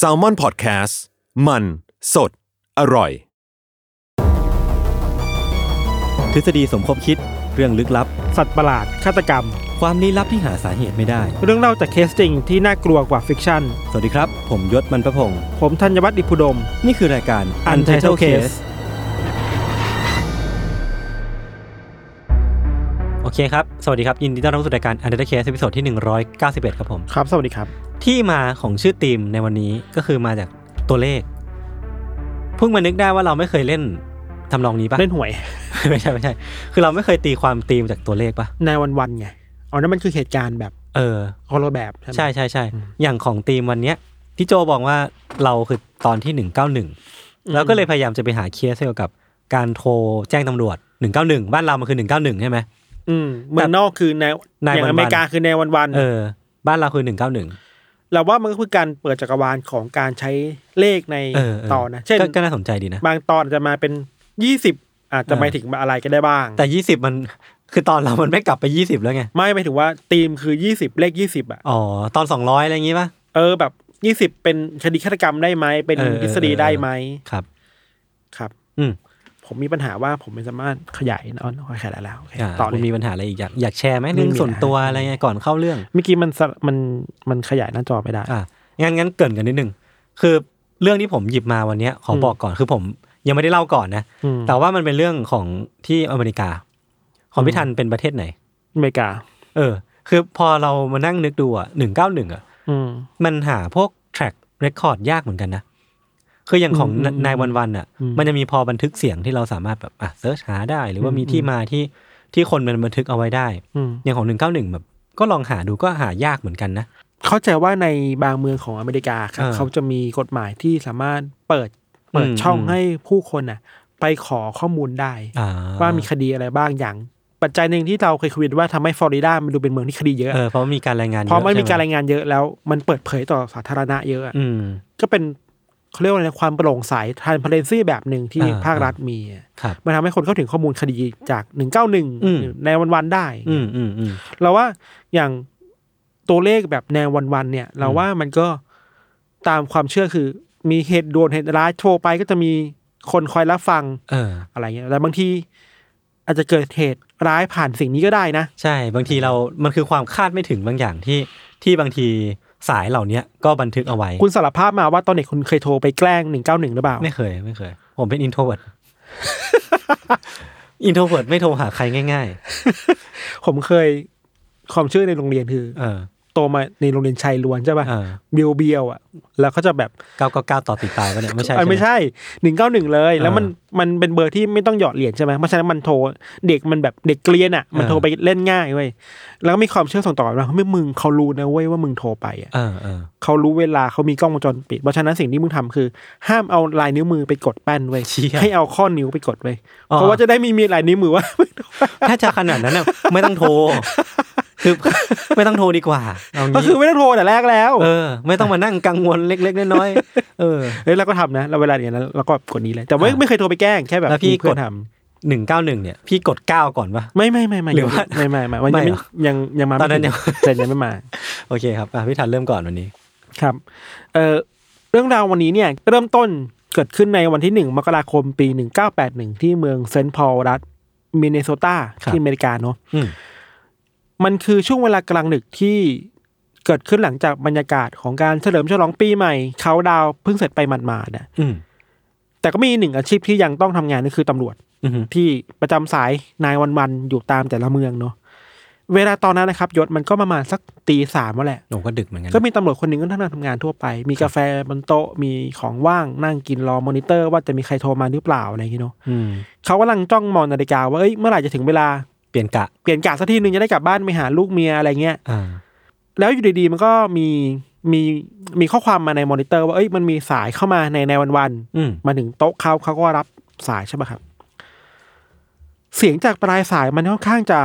s a l m o n PODCAST มัน สด อร่อย ทฤษฎีสมคบคิดเรื่องลึกลับ สัตว์ประหลาดฆาตกรรม ความลี้ลับที่หาสาเหตุไม่ได้ เรื่องเล่าจากเคสจริงที่น่ากลัวกว่า fiction สวัสดีครับ ผมยชญ์ บรรพพงศ์ผมธัญวัฒน์อิพภูดม นี่คือรายการ Untitled Case โอเคครับ สวัสดีครับ ยินดีต้อนรับสู่รายการ Untitled Case ตอนที่ 191 ครับผม ครับ สวัสดีครับ ที่มาของชื่อทีมในวันนี้ก็คือมาจากตัวเลขเพิ่งมานึกได้ว่าเราไม่เคยเล่นทำนองนี้ปะเล่นหวย ไม่ใช่ไม่ใช่ คือเราไม่เคยตีความตีมจากตัวเลขปะในวันวันๆไงอ๋อนั่นมันคือเหตุการณ์แบบ เออคนละแบบใช่ไหมใช่ใช่ใช่อย่างของทีมวันเนี้ยพี่โจบอกว่าเราคือตอนที่หนึ่งเก้าหนึ่งแล้วก็เลยพยายามจะไปหาเคสเกี่ยวกับการโทรแจ้งตำรวจหนึ่งเก้าหนึ่งบ้านเรามันคือหนึ่งเก้าหนึ่งใช่ไหมอืมเมืองนอกคือในในอย่างวันๆอเมริกาคือในวันวันๆเออ บ้านเราคือหนึ่งเก้าหนึ่ง เราว่ามันก็คือการเปิดจักรวาลของการใช้เลขในเออเออตอนนะเช่นก็ก็น่าสนใจดีนะ บางตอนอาจจะมาเป็นยี่สิบอาจจะเออหมายถึงอะไรก็ได้บ้าง แต่ยี่สิบมันคือตอนเรามันไม่กลับไปยี่สิบแล้วไง ไม่หมายถึงว่าธีมคือยี่สิบเลขยี่สิบอะอ๋อตอนสองร้อยอะไรอย่างงี้ป่ะเออแบบยี่สิบเป็นคดีฆาตกรรมได้ไหมเป็นเออเออทฤษฎีได้ไหมครับ ครับ อืม ผมมีปัญหาว่าผมไม่สามารถขยายนะอ๋อขยายได้แล้วโอเคอ่าต่อเลคุณยมีปัญหาอะไรอีกอยากอยากแชร์ไหมไม่เรื่องมีส่วนตัวนะอะไรเงี้ยก่อนเข้าเรื่องเมื่อกี้มันสะมันมันขยายหน้าจอไม่ได้อะงั้นงั้นเกรินกันนิดนึงคือเรื่องที่ผมหยิบมาวันเนี้ยขออืมบอกก่อนคือผมยังไม่ได้เล่าก่อนนะอืมแต่ว่ามันเป็นเรื่องของที่อเมริกา ของพี่ทันเป็นประเทศไหน อเมริกา เออ คือพอเรามานั่งนึกดูอะหนึ่งเก้าหนึ่งอะอืมมันหาพวก track record ยากเหมือนกันนะ คืออย่างของอืมนายวันวันๆอะอืมมันจะมีพอบันทึกเสียงที่เราสามารถแบบอะเซิร์ชหาได้ หรือว่าอืมมีที่มาที่ที่คนมันบันทึกเอาไว้ได้อืมอย่างของหนึ่งเก้าหนึ่งแบบก็ลองหาดูก็หายากเหมือนกันนะ เข้าใจว่าในบางเมืองของอเมริกาครับเออเขาจะมีกฎหมายที่สามารถเปิดเปิดอืมช่องอืมให้ผู้คนน่ะ ไปขอข้อมูลได้อ่าว่ามีคดีอะไรบ้างอย่างปัจจัยหนึ่งที่เราเคยคุยกันว่าทำให้ฟลอริดามันดูเป็นเมืองที่คดีเยอะเออเพราะมีการรายงานเพราะมันยอมีการใช่ไหรายงานเยอะแล้วมันเปิดเผยต่อสาธารณะเยอะอะอืมก็เป็น เขาเรียกว่าอะไรนะความโปร่งใสทานพาเลนซี่แบบหนึ่งที่อ่า ภาครัฐมีอะครับ มันทำให้คนเข้าถึงข้อมูลคดีจากหนึ่งเก้าหนึ่งอืม ในวันๆได้ อืมอืมอืม เราว่าอย่างตัวเลขแบบแนววันๆเนี่ย เราว่ามันก็ตามความเชื่อคือ มีเหตุด่วนเหตุร้ายโทรไปก็จะมีคนคอยรับฟังเออ อะไรเงี้ยแต่บางทีอาจจะเกิดเหตุร้ายผ่านสิ่งนี้ก็ได้นะ ใช่ บางทีเรา มันคือความคาดไม่ถึงบางอย่างที่ที่บางที สายเหล่าเนี้ยก็บันทึกเอาไว้ คุณสารภาพมาว่าตอนเด็กคุณเคยโทรไปแกล้งหนึ่งเก้าหนึ่งหรือเปล่า ไม่เคย ไม่เคย ผมเป็น introvert introvert ไม่โทรหาใครง่ายผมเคยความเชื่อในโรงเรียนคือๆเออ โตมาในโรงเรียนชายล้วนใช่ป่ะเออเบียวเบียวๆอะ แล้วเขาจะแบบเก้าเก้าเก้าต่อติดตายปะเนี่ยไม่ใช่เอ้ยไม่ใช่หใช่หนึ่งเก้าหนึ่งเลย แล้วเออมันมันเป็นเบอร์ที่ไม่ต้องหยอดเหรียญใช่ไหมเพราะฉะนั้นมันโทรเด็กมันแบบเด็กเกลียนอะ มันเออโทรไปเล่นง่ายเว้ยแล้วก็มีความเชื่อส่งต่อกันว่าไม่มึงเขารู้นะเว้ยว่ามึงโทรไปอะเออเออเขารู้เวลาเขามีกล้องวงจรปิดเพราะฉะนั้นสิ่งที่มึงทำคือ ห้ามเอาลายนิ้วมือไปกดแป้นเว้ยเชี่ยให้เอาข้อนิ้วไปกดเว้ยอ๋อเพราะว่าจะได้มีมีลายนิ้วมือว่าถ้าจะขนาดนั้นน่ะไม่ต้องโทร คือไม่ต้องโทรดีกว่าเอาก็งี้คือไม่ต้องโทรแต่แรกแล้ว เออ ไม่ต้องมานั่งกังวลเล็กๆน้อยๆเออเฮ้ยเราก็ทำนะเราเวลาอย่างนั้นเราก็กดนี้เลย แต่ไม่อ่าไม่เคยโทรไปแกล้งแค่แบบแล้วพี่มีเพื่อนกดทำหนึ่งเก้าหนึ่งเนี่ย พี่กดเก้าก่อนปะไม่ไม่ไม่ไม่หรือว่าไม่ไม่ไม่มันยังไม่ไม่เหรอยังยังมาตอนนั้นไม่ยังถึแต่ยังไม่มา โอเคครับอะพี่ทันเริ่มก่อนวันนี้ครับ เอ่อเรื่องราววันนี้เนี่ยเริ่มต้นเกิดขึ้นในวันที่หนึ่งมกราคมปีหนึ่งเก้าแปดหนึ่งที่เมืองเซนต์พอลรัฐมินนิโซตาครับที่อเมริกาเนาะอื มมันคือช่วงเวลากลางดึกที่เกิดขึ้นหลังจากบรรยากาศของการเฉลิมฉลองปีใหม่เขาดาวน์เพิ่งเสร็จไปหมาดๆนะอืมแต่ก็มีหนึ่งอาชีพที่ยังต้องทำงานก็คือตำรวจอืมที่ประจำสาย nine one one อยู่ตามแต่ละเมืองเนาะเวลาตอนนั้นนะครับยชญ์มันก็ประมาณสักตีสามแล้วแหละโอ้ก็ดึกเหมือนกัน ก็มีตำรวจคนหนึ่งก็นั่งทำงานทั่วไป มีกาแฟบนโต๊ะ มีของว่างนั่งกินรอมอนิเตอร์ว่าจะมีใครโทรมาหรือเปล่าอะไรอย่างเงี้ยเนาะอืมเขากำลังจ้องมองนาฬิกาว่าเอ้ยเมื่อไหร่จะถึงเวลา เปลี่ยนกะเปลี่ยนกะสักทีหนึ่งจะได้กลับบ้านไปหาลูกเมียอะไรเงี้ยอ่าแล้วอยู่ดีๆมันก็มีมีมีข้อความมาในมอนิเตอร์ว่าเอ้ยมันมีสายเข้ามาในในวันวันๆอืมมาถึงโต๊ะเขาเขาก็รับสายใช่ไหมครับ เสียงจากปลายสายมันค่อนข้างจะ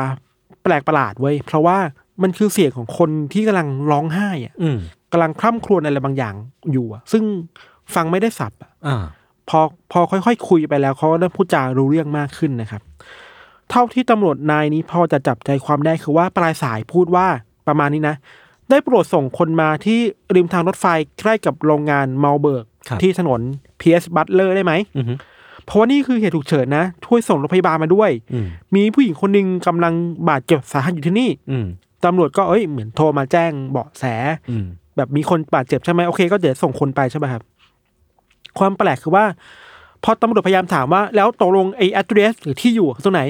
แปลกประหลาดเว้ยเพราะว่ามันคือเสียงของคนที่กำลังร้องไห้อะอืมกำลังคร่ำครวญอะไรบางอย่างอยู่อะซึ่งฟังไม่ได้สับอะอ่าพอพอค่อยๆคุยไปแล้วเขาเริ่มพูดจารู้เรื่องมากขึ้นนะครับ เท่าที่ตำรวจนายนี้พอจะจับใจความได้คือว่าปลายสายพูดว่าประมาณนี้นะ ได้โปรดส่งคนมาที่ริมทางรถไฟใกล้กับโรงงานเมาเบิร์กครับที่ถนน PS Butler ได้ไหมอือฮึเพราะว่านี่คือเหตุฉุกเฉินนะ ช่วยส่งรถพยาบาลมาด้วยอืมมีผู้หญิงคนหนึ่งกำลังบาดเจ็บสาหัสอยู่ที่นี่อืมตำรวจก็เอ้ยเหมือนโทรมาแจ้งเบาะแสอืมแบบมีคนบาดเจ็บใช่ไหมโอเค ก็เดี๋ยวส่งคนไปใช่ไหมครับ ความแปลกคือว่า พอตำรวจพยายามถามว่า แล้วตกลงไอ้ address หรือที่อยู่ตรงไหน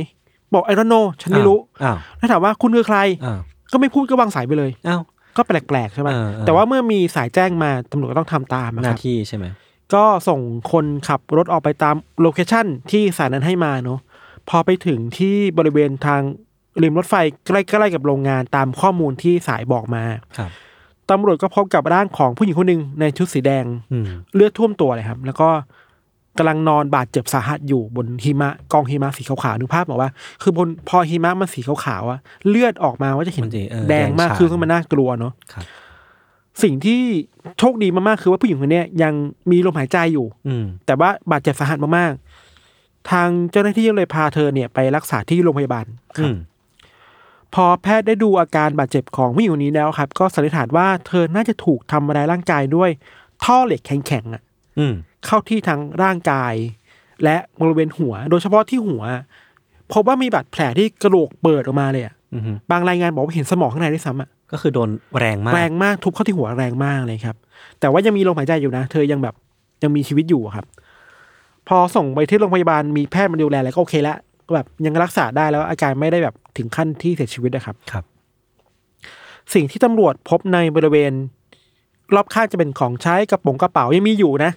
บอกไอ้ don't know ฉันไม่รู้อ้าวแล้วถามว่าคุณคือใครอ้าวก็ไม่พูดก็วางสายไปเลยอ้าวก็แปลกๆใช่ไหมเออเออแต่ว่าเมื่อมีสายแจ้งมาตำรวจก็ต้องทำตามนะหคน้ารับที่ใช่ไหมก็ส่งคนขับรถออกไปตามโลเคชันที่สายนั้นให้มาเนาะพอไปถึงที่บริเวณทางริมรถไฟใกล้ๆกับโรงงานตามข้อมูลที่สายบอกมาครับตำรวจก็พบกับร่างของผู้หญิงคนหนึ่งในชุดสีแดงอืมเลือดท่วมตัวเลยครับ แล้วก็ กำลังนอนบาดเจ็บสาหัสอยู่บนหิมะกองหิมะสีขาวๆนึกภาพบอกว่า คือบนพอหิมะมันสีขาวๆอะเลือดออกมาว่าจะเห็นมันจะเออแดงมากแดงฉานคือซึ่งมันน่ากลัวเนาะครับสิ่งที่โชคดีมากๆคือว่าผู้หญิงคนเนี้ยยังมีลมหายใจอยู่ อืมแต่ว่าบาดเจ็บสาหัสมากๆ ทางเจ้าหน้าที่ก็เลยพาเธอเนี่ยไปรักษาที่โรงพยาบาลคอืรับมพอแพทย์ได้ดูอาการบาดเจ็บของผู้หญิงคนนี้แล้วครับ ก็สันนิษฐานว่าเธอน่าจะถูกทำร้ายร่างกายด้วยท่อเหล็กแข็งๆอะอืม เข้าที่ทั้งร่างกาย และบริเวณหัว โดยเฉพาะที่หัวพบว่ามีบาดแผลที่กระโหลกเปิดออกมาเลยอะอืมบางรายงานบอกว่าเห็นสมองข้างในด้วยซ้ำอะก็คือโดนแรงมากแรงมากทุบเข้าที่หัวแรงมากเลยครับ แต่ว่ายังมีลมหายใจอยู่นะ เธอยังแบบยังมีชีวิตอยู่อะครับ พอส่งไปที่โรงพยาบาลมีแพทย์มาดูแลแล้วก็โอเคแล้วก็แบบยังรักษาได้แล้วอาการไม่ได้แบบถึงขั้นที่เสียชีวิตนะครับครับ สิ่งที่ตำรวจพบในบริเวณ รอบข้างจะเป็นของใช้กระป๋องกระเป๋ายังมีอยู่นะ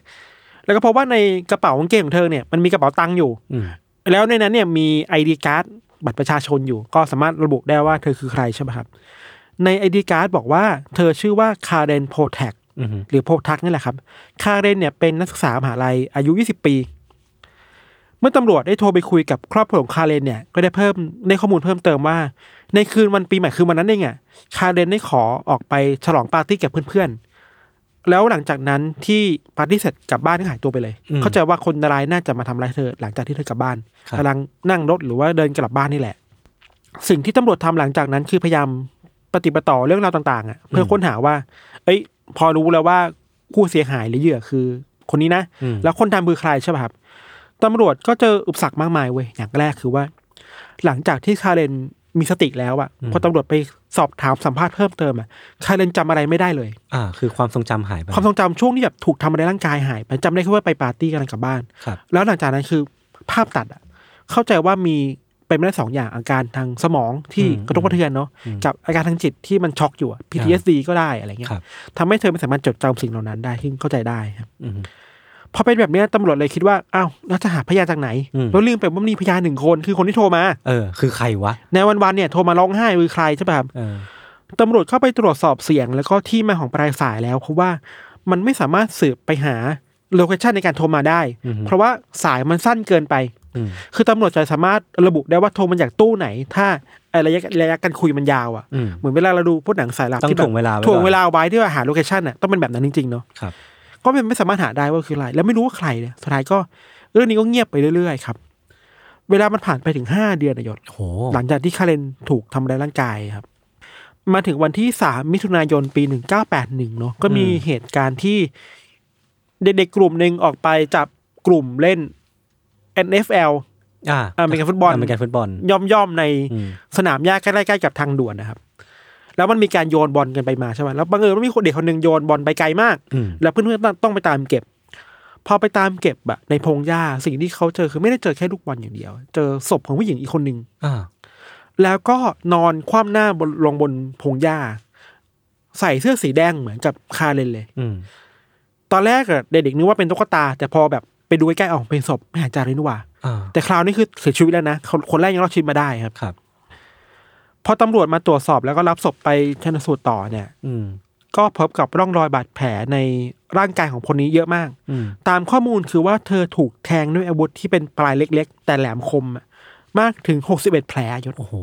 แล้วก็พบว่าในกระเป๋ากางเกงของเธอเนี่ยมันมีกระเป๋าตังค์อยู่อืมแล้วในนั้นเนี่ยมีไอดีการ์ดบัตรประชาชนอยู่ ก็สามารถระบุได้ว่าเธอคือใครใช่ไหมครับ ใน ID card บอกว่าเธอชื่อว่าคาเรนโพแทกอืมหรือโพทักนี่แหละครับ คาเรนเนี่ยเป็นนักศึกษามหาลัยอายุ 20 ปี เมื่อตำรวจได้โทรไปคุยกับครอบครัวของคาเรนเนี่ยก็ได้เพิ่มได้ข้อมูลเพิ่มเติมว่า ในคืนวันปีใหม่คืนวันนั้นเองอะคาเรนได้ขอออกไปฉลองปาร์ตี้กับเพื่อนๆ แล้วหลังจากนั้นที่ปาร์ตี้เสร็จกลับบ้านก็หายตัวไปเลยอืมเข้าใจว่าคนร้ายน่าจะมาทำร้ายเธอ หลังจากที่เธอกลับบ้านครับกำลังนั่งรถหรือว่าเดินกลับบ้านนี่แหละ สิ่งที่ตำรวจทำหลังจากนั้นคือพยายามปฏิบัติต่อเรื่องราวต่างๆอะเพื่อค้นหาว่า เอ้ย พอรู้แล้วว่าผู้เสียหายหรือเหยื่อคือ คนนี้นะอืมแล้วคนทำคือใครใช่ป่ะครับตำรวจก็เจออุปสรรคมากมายเว้ยอย่างแรกคือว่า หลังจากที่คาเรน มีสติแล้วอะพอตำรวจไปสอบถามสัมภาษณ์เพิ่มเติมอะคาเรนจำอะไรไม่ได้เลย อ่า คือความทรงจำหายไปความทรงจำช่วงที่แบบถูกทำอะไรายร่างกายหายไปจำได้แค่ว่าไปปาร์ตี้กันกลับบ้านครับแล้วหลังจากนั้นคือภาพตัดอะเข้าใจว่ามีเป็นไม่ได้สองอย่างอาการทางสมองที่อืมกระทบกระเทือนเนาะอืมกับอาการทางจิตที่มันช็อกอยู่อะ PTSD ก็ได้อะไรเงี้ยครับทำให้เธอไม่สามารถจดจำสิ่งเหล่านั้นได้ซึ่งเข้าใจได้ครับอืม พอเป็นแบบเนี้ยตำรวจเลยคิดว่าอ้าวแล้วจะหาพยานจากไหนอืมแล้วลืมไปว่ามีพยานหนึ่งคนคือคนที่โทรมา เออ คือใครวะในวันวันๆเนี่ยโทรมาร้องไห้คือใครใช่ป่ะครับเออตำรวจเข้าไปตรวจสอบเสียง แล้วก็ที่มาของปลายสายแล้วเพราะว่ามันไม่สามารถสืบไปหาโลเคชันในการโทรมาได้อือฮึเพราะว่าสายมันสั้นเกินไปอืมคือตำรวจจะสามารถระบุได้ว่าโทรมาจากตู้ไหน ถ้าไอ้ระยะระยะการคุยมันยาวอะอืมเหมือนเวลาเราดูพวกหนังสายลับต้องที่แบบถ่วงเวลาไว้ถ่วงก่อนเวลาไว้ที่ว่าหาโลเคชันอะต้องเป็นแบบนั้นจริงๆเนาะครับ ก็เป็นไม่สามารถหาได้ว่าคืออะไร แล้วไม่รู้ว่าใครเนี่ยสุดท้ายก็เรื่องนี้ก็เงียบไปเรื่อยๆครับ เวลามันผ่านไปถึงห้าเดือนนายศโหหลังจากที่คาเรนถูกทำร้ายร่างกายครับ มาถึงวันที่สามมิถุนายนปีหนึ่งเก้าแปดหนึ่งเนาะก็มีอืมเหตุการณ์ที่ เด็กๆกลุ่มหนึ่งออกไปจับกลุ่มเล่น NFL อ่าอเมริกันฟุตบอลอเมริกันฟุตบอลย่อมๆในอืมสนามหญ้าใกล้ๆกับทางด่วนนะครับ แล้วมันมีการโยนบอลกันไปมาใช่ไหมแล้วบังเอิญว่ามีคนเด็กคนหนึ่งโยนบอลไปไกลมากอืมแล้วเพื่อนๆต้องต้องไปตามเก็บ พอไปตามเก็บอะในพงหญ้าสิ่งที่เขาเจอคือไม่ได้เจอแค่ลูกบอลอย่างเดียว เจอศพของผู้หญิงอีกคนหนึ่งอ่าแล้วก็นอนคว่ำหน้าบนลงบนพงหญ้า ใส่เสื้อสีแดงเหมือนกับคาเรนเลยอืมตอนแรกอะเด็กๆนึกว่าเป็นตุ๊กตา แต่พอแบบไปดูใกล้ๆออกเป็นศพไม่หายใจเลยนี่หว่าอ่าแต่คราวนี้คือเสียชีวิตแล้วนะคนคนแรกยังรอดชีวิตมาได้ครับครับพ อตำรวจมาตรวจสอบแล้วก็รับศพไปชันสูตรต่อเนี่ย อืมก็พบกับร่องรอยบาดแผลในร่างกายของคนนี้เยอะมากอืมตามข้อมูลคือว่าเธอถูกแทงด้วยอาวุธที่เป็นปลายเล็ก ๆ แต่แหลมคมอะมากถึง61แผลยศโอ้โห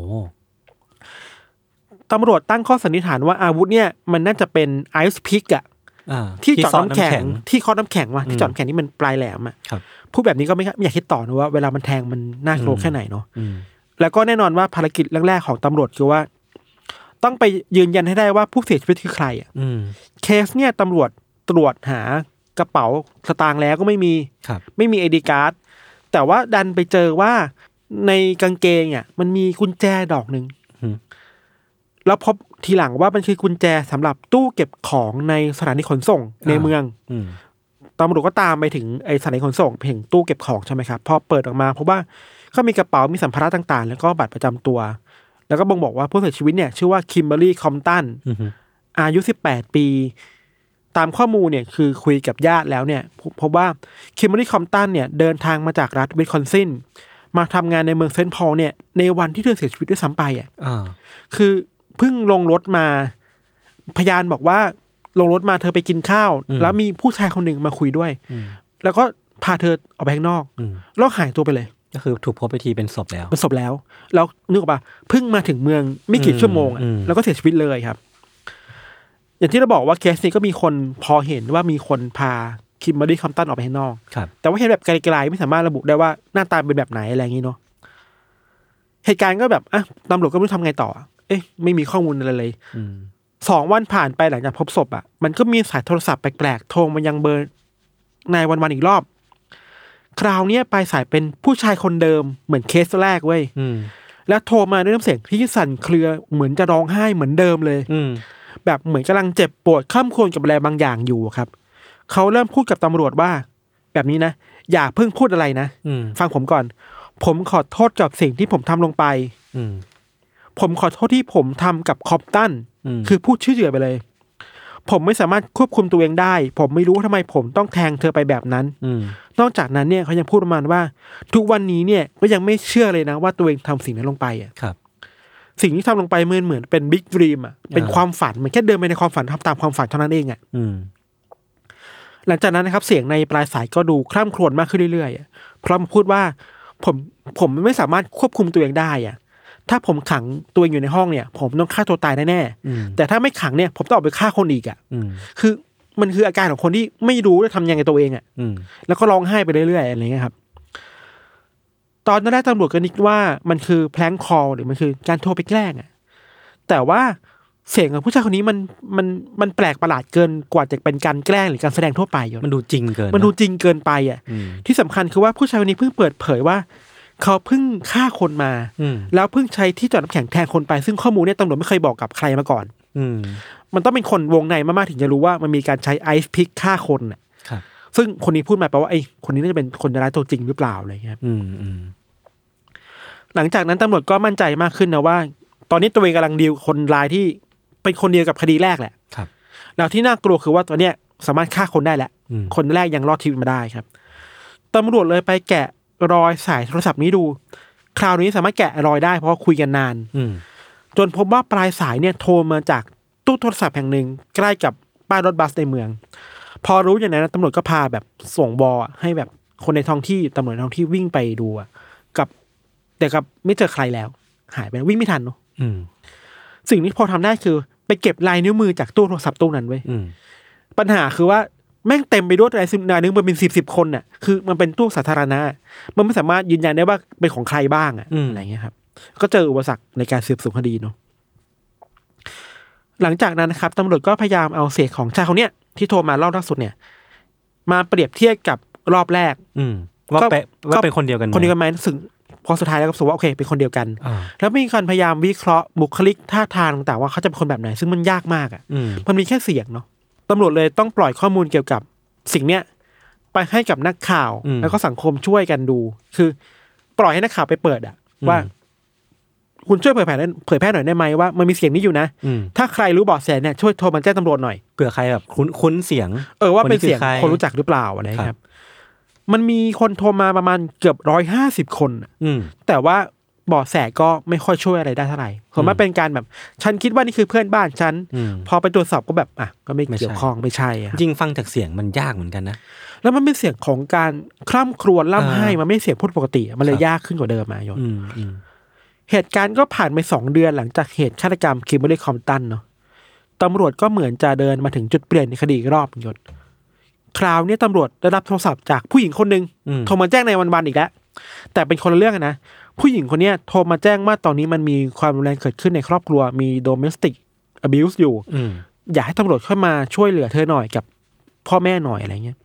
ตำรวจตั้งข้อสันนิษฐานว่าอาวุธเนี่ยมันน่าจะเป็นไอซ์พิกอะอ่าที่เจอดซ่น้ำแข็งที่เคอน้ำแข็งว่ะที่เจอดอืมน้ำแข็งที่มันปลายแหลมอะครับพูดแบบนี้ก็ไม่ไม่อยากคิดต่อนะว่าเวลามันแทงมันน่ากลัวอืมแค่ไหนเนาะอืม แล้วก็แน่นอนว่าภารกิจแรกๆของตำรวจคือว่า ต้องไปยืนยันให้ได้ว่าผู้เสียชีวิตคือใครอะอืมเคสเนี่ยตำรวจตรวจหากระเป๋าสตางค์แล้วก็ไม่มีครับ ไม่มีไอดีการ์ดแต่ว่าดันไปเจอว่าในกางเกงอะมันมีกุญแจดอกหนึ่งอืมแล้วพบทีหลังว่ามันคือกุญแจสำหรับตู้เก็บของในสถานีขนส่งในเมืองอืมตำรวจก็ตามไปถึงไอสถานีขนส่งไปถึงตู้เก็บของใช่ไหมครับพอเปิดออกมาพบว่า ก็มีกระเป๋ามีสัมภาระต่างๆ แล้วก็บัตรประจำตัว แล้วก็บ่งบอกว่าผู้เสียชีวิตเนี่ยชื่อว่าคิมเบอรี่คอมตันอืมอายุ18ปี ตามข้อมูลเนี่ยคือคุยกับญาติแล้วเนี่ยพบพบว่าคิมเบอร์ลี่คอมตันเนี่ยเดินทางมาจากรัฐวิสคอนซินมาทำงานในเมืองเซนต์พอลเนี่ยในวันที่เธอเสียชีวิตด้วยซ้ำไปอะอ่าคือเพิ่งลงรถมา พยานบอกว่าลงรถมาเธอไปกินข้าว แล้วมีผู้ชายคนหนึ่งมาคุยด้วยอืมแล้วก็พาเธอออกไปข้างนอกอืมแล้วหายตัวไปเลย ก็คือถูกพบไปทีเป็นศพแล้ว เป็นศพแล้ว แล้วนึกออกปะเพิ่งมาถึงเมืองไม่กี่อืมชั่วโมงอะอืม แล้วก็เสียชีวิตเลยครับ อย่างที่เราบอกว่าเคสนี้ก็มีคนพอเห็นว่ามีคนพาคิมเบอรี่คอมตันออกไปข้างนอก ครับ แต่ว่าเห็นแบบไกลๆไม่สามารถระบุได้ว่าหน้าตาเป็นแบบไหนอะไรอย่างนี้เนาะเหตุการณ์ก็แบบอะตำรวจก็ไม่รู้ทำไงต่อ เอ๊ะ ไม่มีข้อมูลอะไรเลยอืม สองวันผ่านไปหลังจากพบศพอะมันก็มีสายโทรศัพท์แปลกๆโทรมายังเบอร์ nine one one อีกรอบ คราวเนี้ยปลายสายเป็นผู้ชายคนเดิมเหมือนเคสแรกเว้ยอืม แล้วโทรมาด้วยน้ำเสียงที่สั่นเครือเหมือนจะร้องไห้เหมือนเดิมเลย อืม แบบเหมือนกำลังเจ็บปวดข้ามควรกับอะไรบางอย่างอยู่ครับ เขาเริ่มพูดกับตำรวจว่า แบบนี้นะ อย่าเพิ่งพูดอะไรนะ อืม ฟังผมก่อน ผมขอโทษกับสิ่งที่ผมทำลงไป อืม ผมขอโทษที่ผมทำกับคอปตัน อืม คือพูดชื่อเหยื่อไปเลย ผมไม่สามารถควบคุมตัวเองได้ ผมไม่รู้ว่าทำไมผมต้องแทงเธอไปแบบนั้นอืมนอกจากนั้นเนี่ยเขายังพูดประมาณว่า ทุกวันนี้เนี่ยก็ยังไม่เชื่อเลยนะว่าตัวเองทำสิ่งนั้นลงไปอะครับ สิ่งที่ทำลงไปเหมือนเหมือนเป็นบิ๊กด e ีมอะเป็นอ่าความฝันเหมือนแค่เดินไปในความฝันทำตามความฝันเท่านั้นเองอะอืมหลังจากนั้นนะครับ เสียงในปลายสายก็ดูคร่ำครวญมากขึ้นเรื่อยๆอะเพราะมันพูดว่าผมผมไม่สามารถควบคุมตัวเองได้อะ ถ้าผมขังตัวเองอยู่ในห้องเนี่ย ผมต้องฆ่าตัวตายแน่อืมๆแต่ถ้าไม่ขังเนี่ย ผมต้องออกไปฆ่าคนอีกอะอืมคือมันคืออาการของคนที่ไม่รู้จะทำยังไงตัวเองอะอืมแล้วก็ร้องไห้ไปเรื่อยๆอะไรเงี้ยครับ ตอนแรกตำรวจก็นึกว่ามันคือแพลงคอลหรือมันคือการโทรไปแกล้งอะแต่ว่าเสียงของผู้ชายคนนี้มันมันมันแปลกประหลาดเกินกว่าจะเป็นการแกล้งหรือการแสดงทั่วไปอยู่มันดูจริงเกิน มันดูเอะจริงเกินไปอะอืมที่สำคัญคือว่าผู้ชายคนนี้เพิ่งเปิดเผยว่า เขาเพิ่งฆ่าคนมาอืมแล้วเพิ่งใช้ที่จอดน้ำแข็งแทนคนไป ซึ่งข้อมูลเนี่ยตำรวจไม่เคยบอกกับใครมาก่อน อืมมันต้องเป็นคนวงในมากๆถึงจะรู้ว่ามันมีการใช้ไอซ์พิกฆ่าคนน่ะครับซึ่งคนนี้พูดมาแปลว่าไอ้คนนี้น่าจะเป็นคนร้ายตัวจริงหรือเปล่าอะไรเงี้ยครับอืมอืมหลังจากนั้นตำรวจก็มั่นใจมากขึ้นนะว่า ตอนนี้ตัวเองกำลังดีลคนร้ายที่เป็นคนเดียวกับคดีแรกแหละครับแล้วที่น่ากลัวคือว่าตัวเนี้ยสามารถฆ่าคนได้แล้วอืมคนแรกยังรอดชีวิตมาได้ครับตำรวจเลยไปแกะ รอยสายโทรศัพท์นี้ดู คราวนี้สามารถแกะรอยได้เพราะว่าคุยกันนาน อืมจนพบว่าปลายสายเนี่ยโทรมาจากตู้โทรศัพท์แห่งหนึ่งใกล้กับป้ายรถบัสในเมือง พอรู้อย่างนั้นนะตำรวจก็พาแบบส่งบอลให้แบบคนในท้องที่ตำรวจในท้องที่วิ่งไปดูอะกับแต่กับไม่เจอใครแล้ว หายไปวิ่งไม่ทันเนาะอืมสิ่งที่พอทำได้คือ ไปเก็บลายนิ้วมือจากตู้โทรศัพท์ตู้นั้นไว้ยอืมปัญหาคือว่า แม่งเต็มไปด้วยลายนิ้วมือเป็นสิบสิบคนน่ะ คือมันเป็นตู้สาธารณะ มันไม่สามารถยืนยันได้ว่าเป็นของใครบ้างอะอะไรเงี้ยครับ ก็เจออุปสรรคในการสืบสวนคดีเนาะหลังจากนั้นนะครับตำรวจก็พยายามเอาเสียงของชายคนเนี้ยที่โทรมารอบล่าสุดเนี่ย มาเปรียบเทียบกับรอบแรก อืมว่าก็เป็นว่าเป็นคนเดียวกันไหมคนเดียวกันไหมสึ่งพอสุดท้ายแล้วก็รู้สึกว่าโอเคเป็นคนเดียวกันอ่าแล้วมีการพยายามวิเคราะห์บุคลิกท่าทางต่างๆว่าเขาจะเป็นคนแบบไหน ซึ่งมันยากมากอะอืมมันมีแค่เสียงเนาะ ตำรวจเลยต้องปล่อยข้อมูลเกี่ยวกับสิ่งเนี้ยไปให้กับนักข่าวอืมแล้วก็สังคมช่วยกันดู คือ ปล่อยให้นักข่าวไปเปิดอะอืมว่า คุณช่วยเผยแพร่ได้เผยแพร่หน่อยได้ไหมว่ามันมีเสียงนี้อยู่นะอืมถ้าใครรู้เบาะแสเนี่ยช่วยโทรมาแจ้งตำรวจหน่อยเผื่อใครแบบคุ้นคุ้นเสียง เออว่าคนนี้เป็นเสียงคือใครคนรู้จักหรือเปล่าอะไรครัครับบมันมีคนโทรมาประมาณเกือบร้อยห้าสิบคนอะอืมแต่ว่าเบาะแสก็ไม่ค่อยช่วยอะไรได้เท่าไหร่ส่วนมากเป็นการแบบ ฉันคิดว่านี่คือเพื่อนบ้านฉันอืมพอไปตรวจสอบก็แบบอะก็ไม่ไม่ใช่เกี่ยวข้องไม่ใช่อะจริงฟังจากเสียงมันยากเหมือนกันนะ แล้วมันเป็นเสียงของการคร่ำครวญร่ำไห้อ่ามัมันไม่ใช่เสียงพูดปกติอะมันเลยครับยากขึ้นกว่าเดิมอะโยนอืมอืมเหตุการณ์ก็ผ่านไปสองเดือนหลังจากเหตุฆาตกรรมคิมเบอร์รี่คอมตันเนาะตำรวจก็เหมือนจะเดินมาถึงจุดเปลี่ยนในคดีอีกรอบยศคราวเนี้ยตำรวจได้รับโทรศัพท์จากผู้หญิงคนหนึ่งอืมโทรมาแจ้งในวันวันๆอีกแล้วแต่เป็นคนละเรื่องกันนะ ผู้หญิงคนเนี้ยโทรมาแจ้งว่าตอนนี้มันมีความรุนแรงเกิดขึ้นในครอบครัวมี domestic abuse อยู่อืมอยากให้ตำรวจเข้ามาช่วยเหลือเธอหน่อยกับพ่อแม่หน่อยอะไรเงี้ย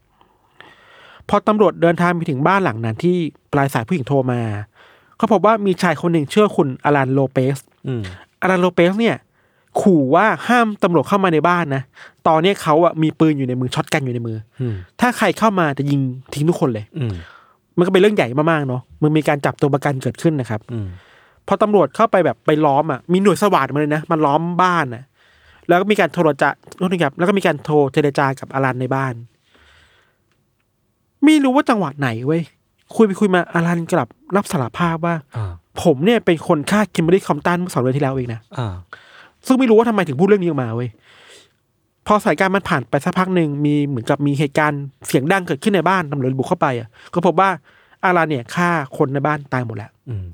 พอตำรวจเดินทางไปถึงบ้านหลังนั้นที่ปลายสายผู้หญิงโทรมาเขาพบว่ามีชายคนหนึ่งชื่อคุณอลันโลเปสอืมอลันโลเปสเนี่ย ขู่ว่าห้ามตำรวจเข้ามาในบ้านนะตอนเนี้ยเขาอะมีปืนอยู่ในมือช็อตกันอยู่ในมืออืมถ้าใครเข้ามาจะยิงทิ้งทุกคนเลยอื มมันก็เป็นเรื่องใหญ่มากๆเนาะมันมีการจับตัวประกันเกิดขึ้นนะครับอืมพอตำรวจเข้าไปแบบไปล้อมอะมีหน่วยสวาดมาเลยนะมันล้อมบ้านอะ แล้วก็มีการโทรจะโทษนะครับแล้วก็มีการโทรเจรจากับอารันในบ้าน ไม่รู้ว่าจังหวะไหนเว้ยคุยไปคุยมาอารันกลับรับสารภาพว่าอ่าผมเนี่ยเป็นคนฆ่าคิมเบอรรี่คอมตันเมื่อสองเดือนที่แล้วเองนะอ่าซึ่งไม่รู้ว่าทำไมถึงพูดเรื่องนี้ออกมาเว้ย พอสายการมันผ่านไปสักพักหนึ่งมีเหมือนกับมีเหตุการณ์เสียงดังเกิดขึ้นในบ้านตำรวจบุกเข้าไปอะก็พบว่าอารันเนี่ยฆ่าคนในบ้านตายหมดแล้วอืม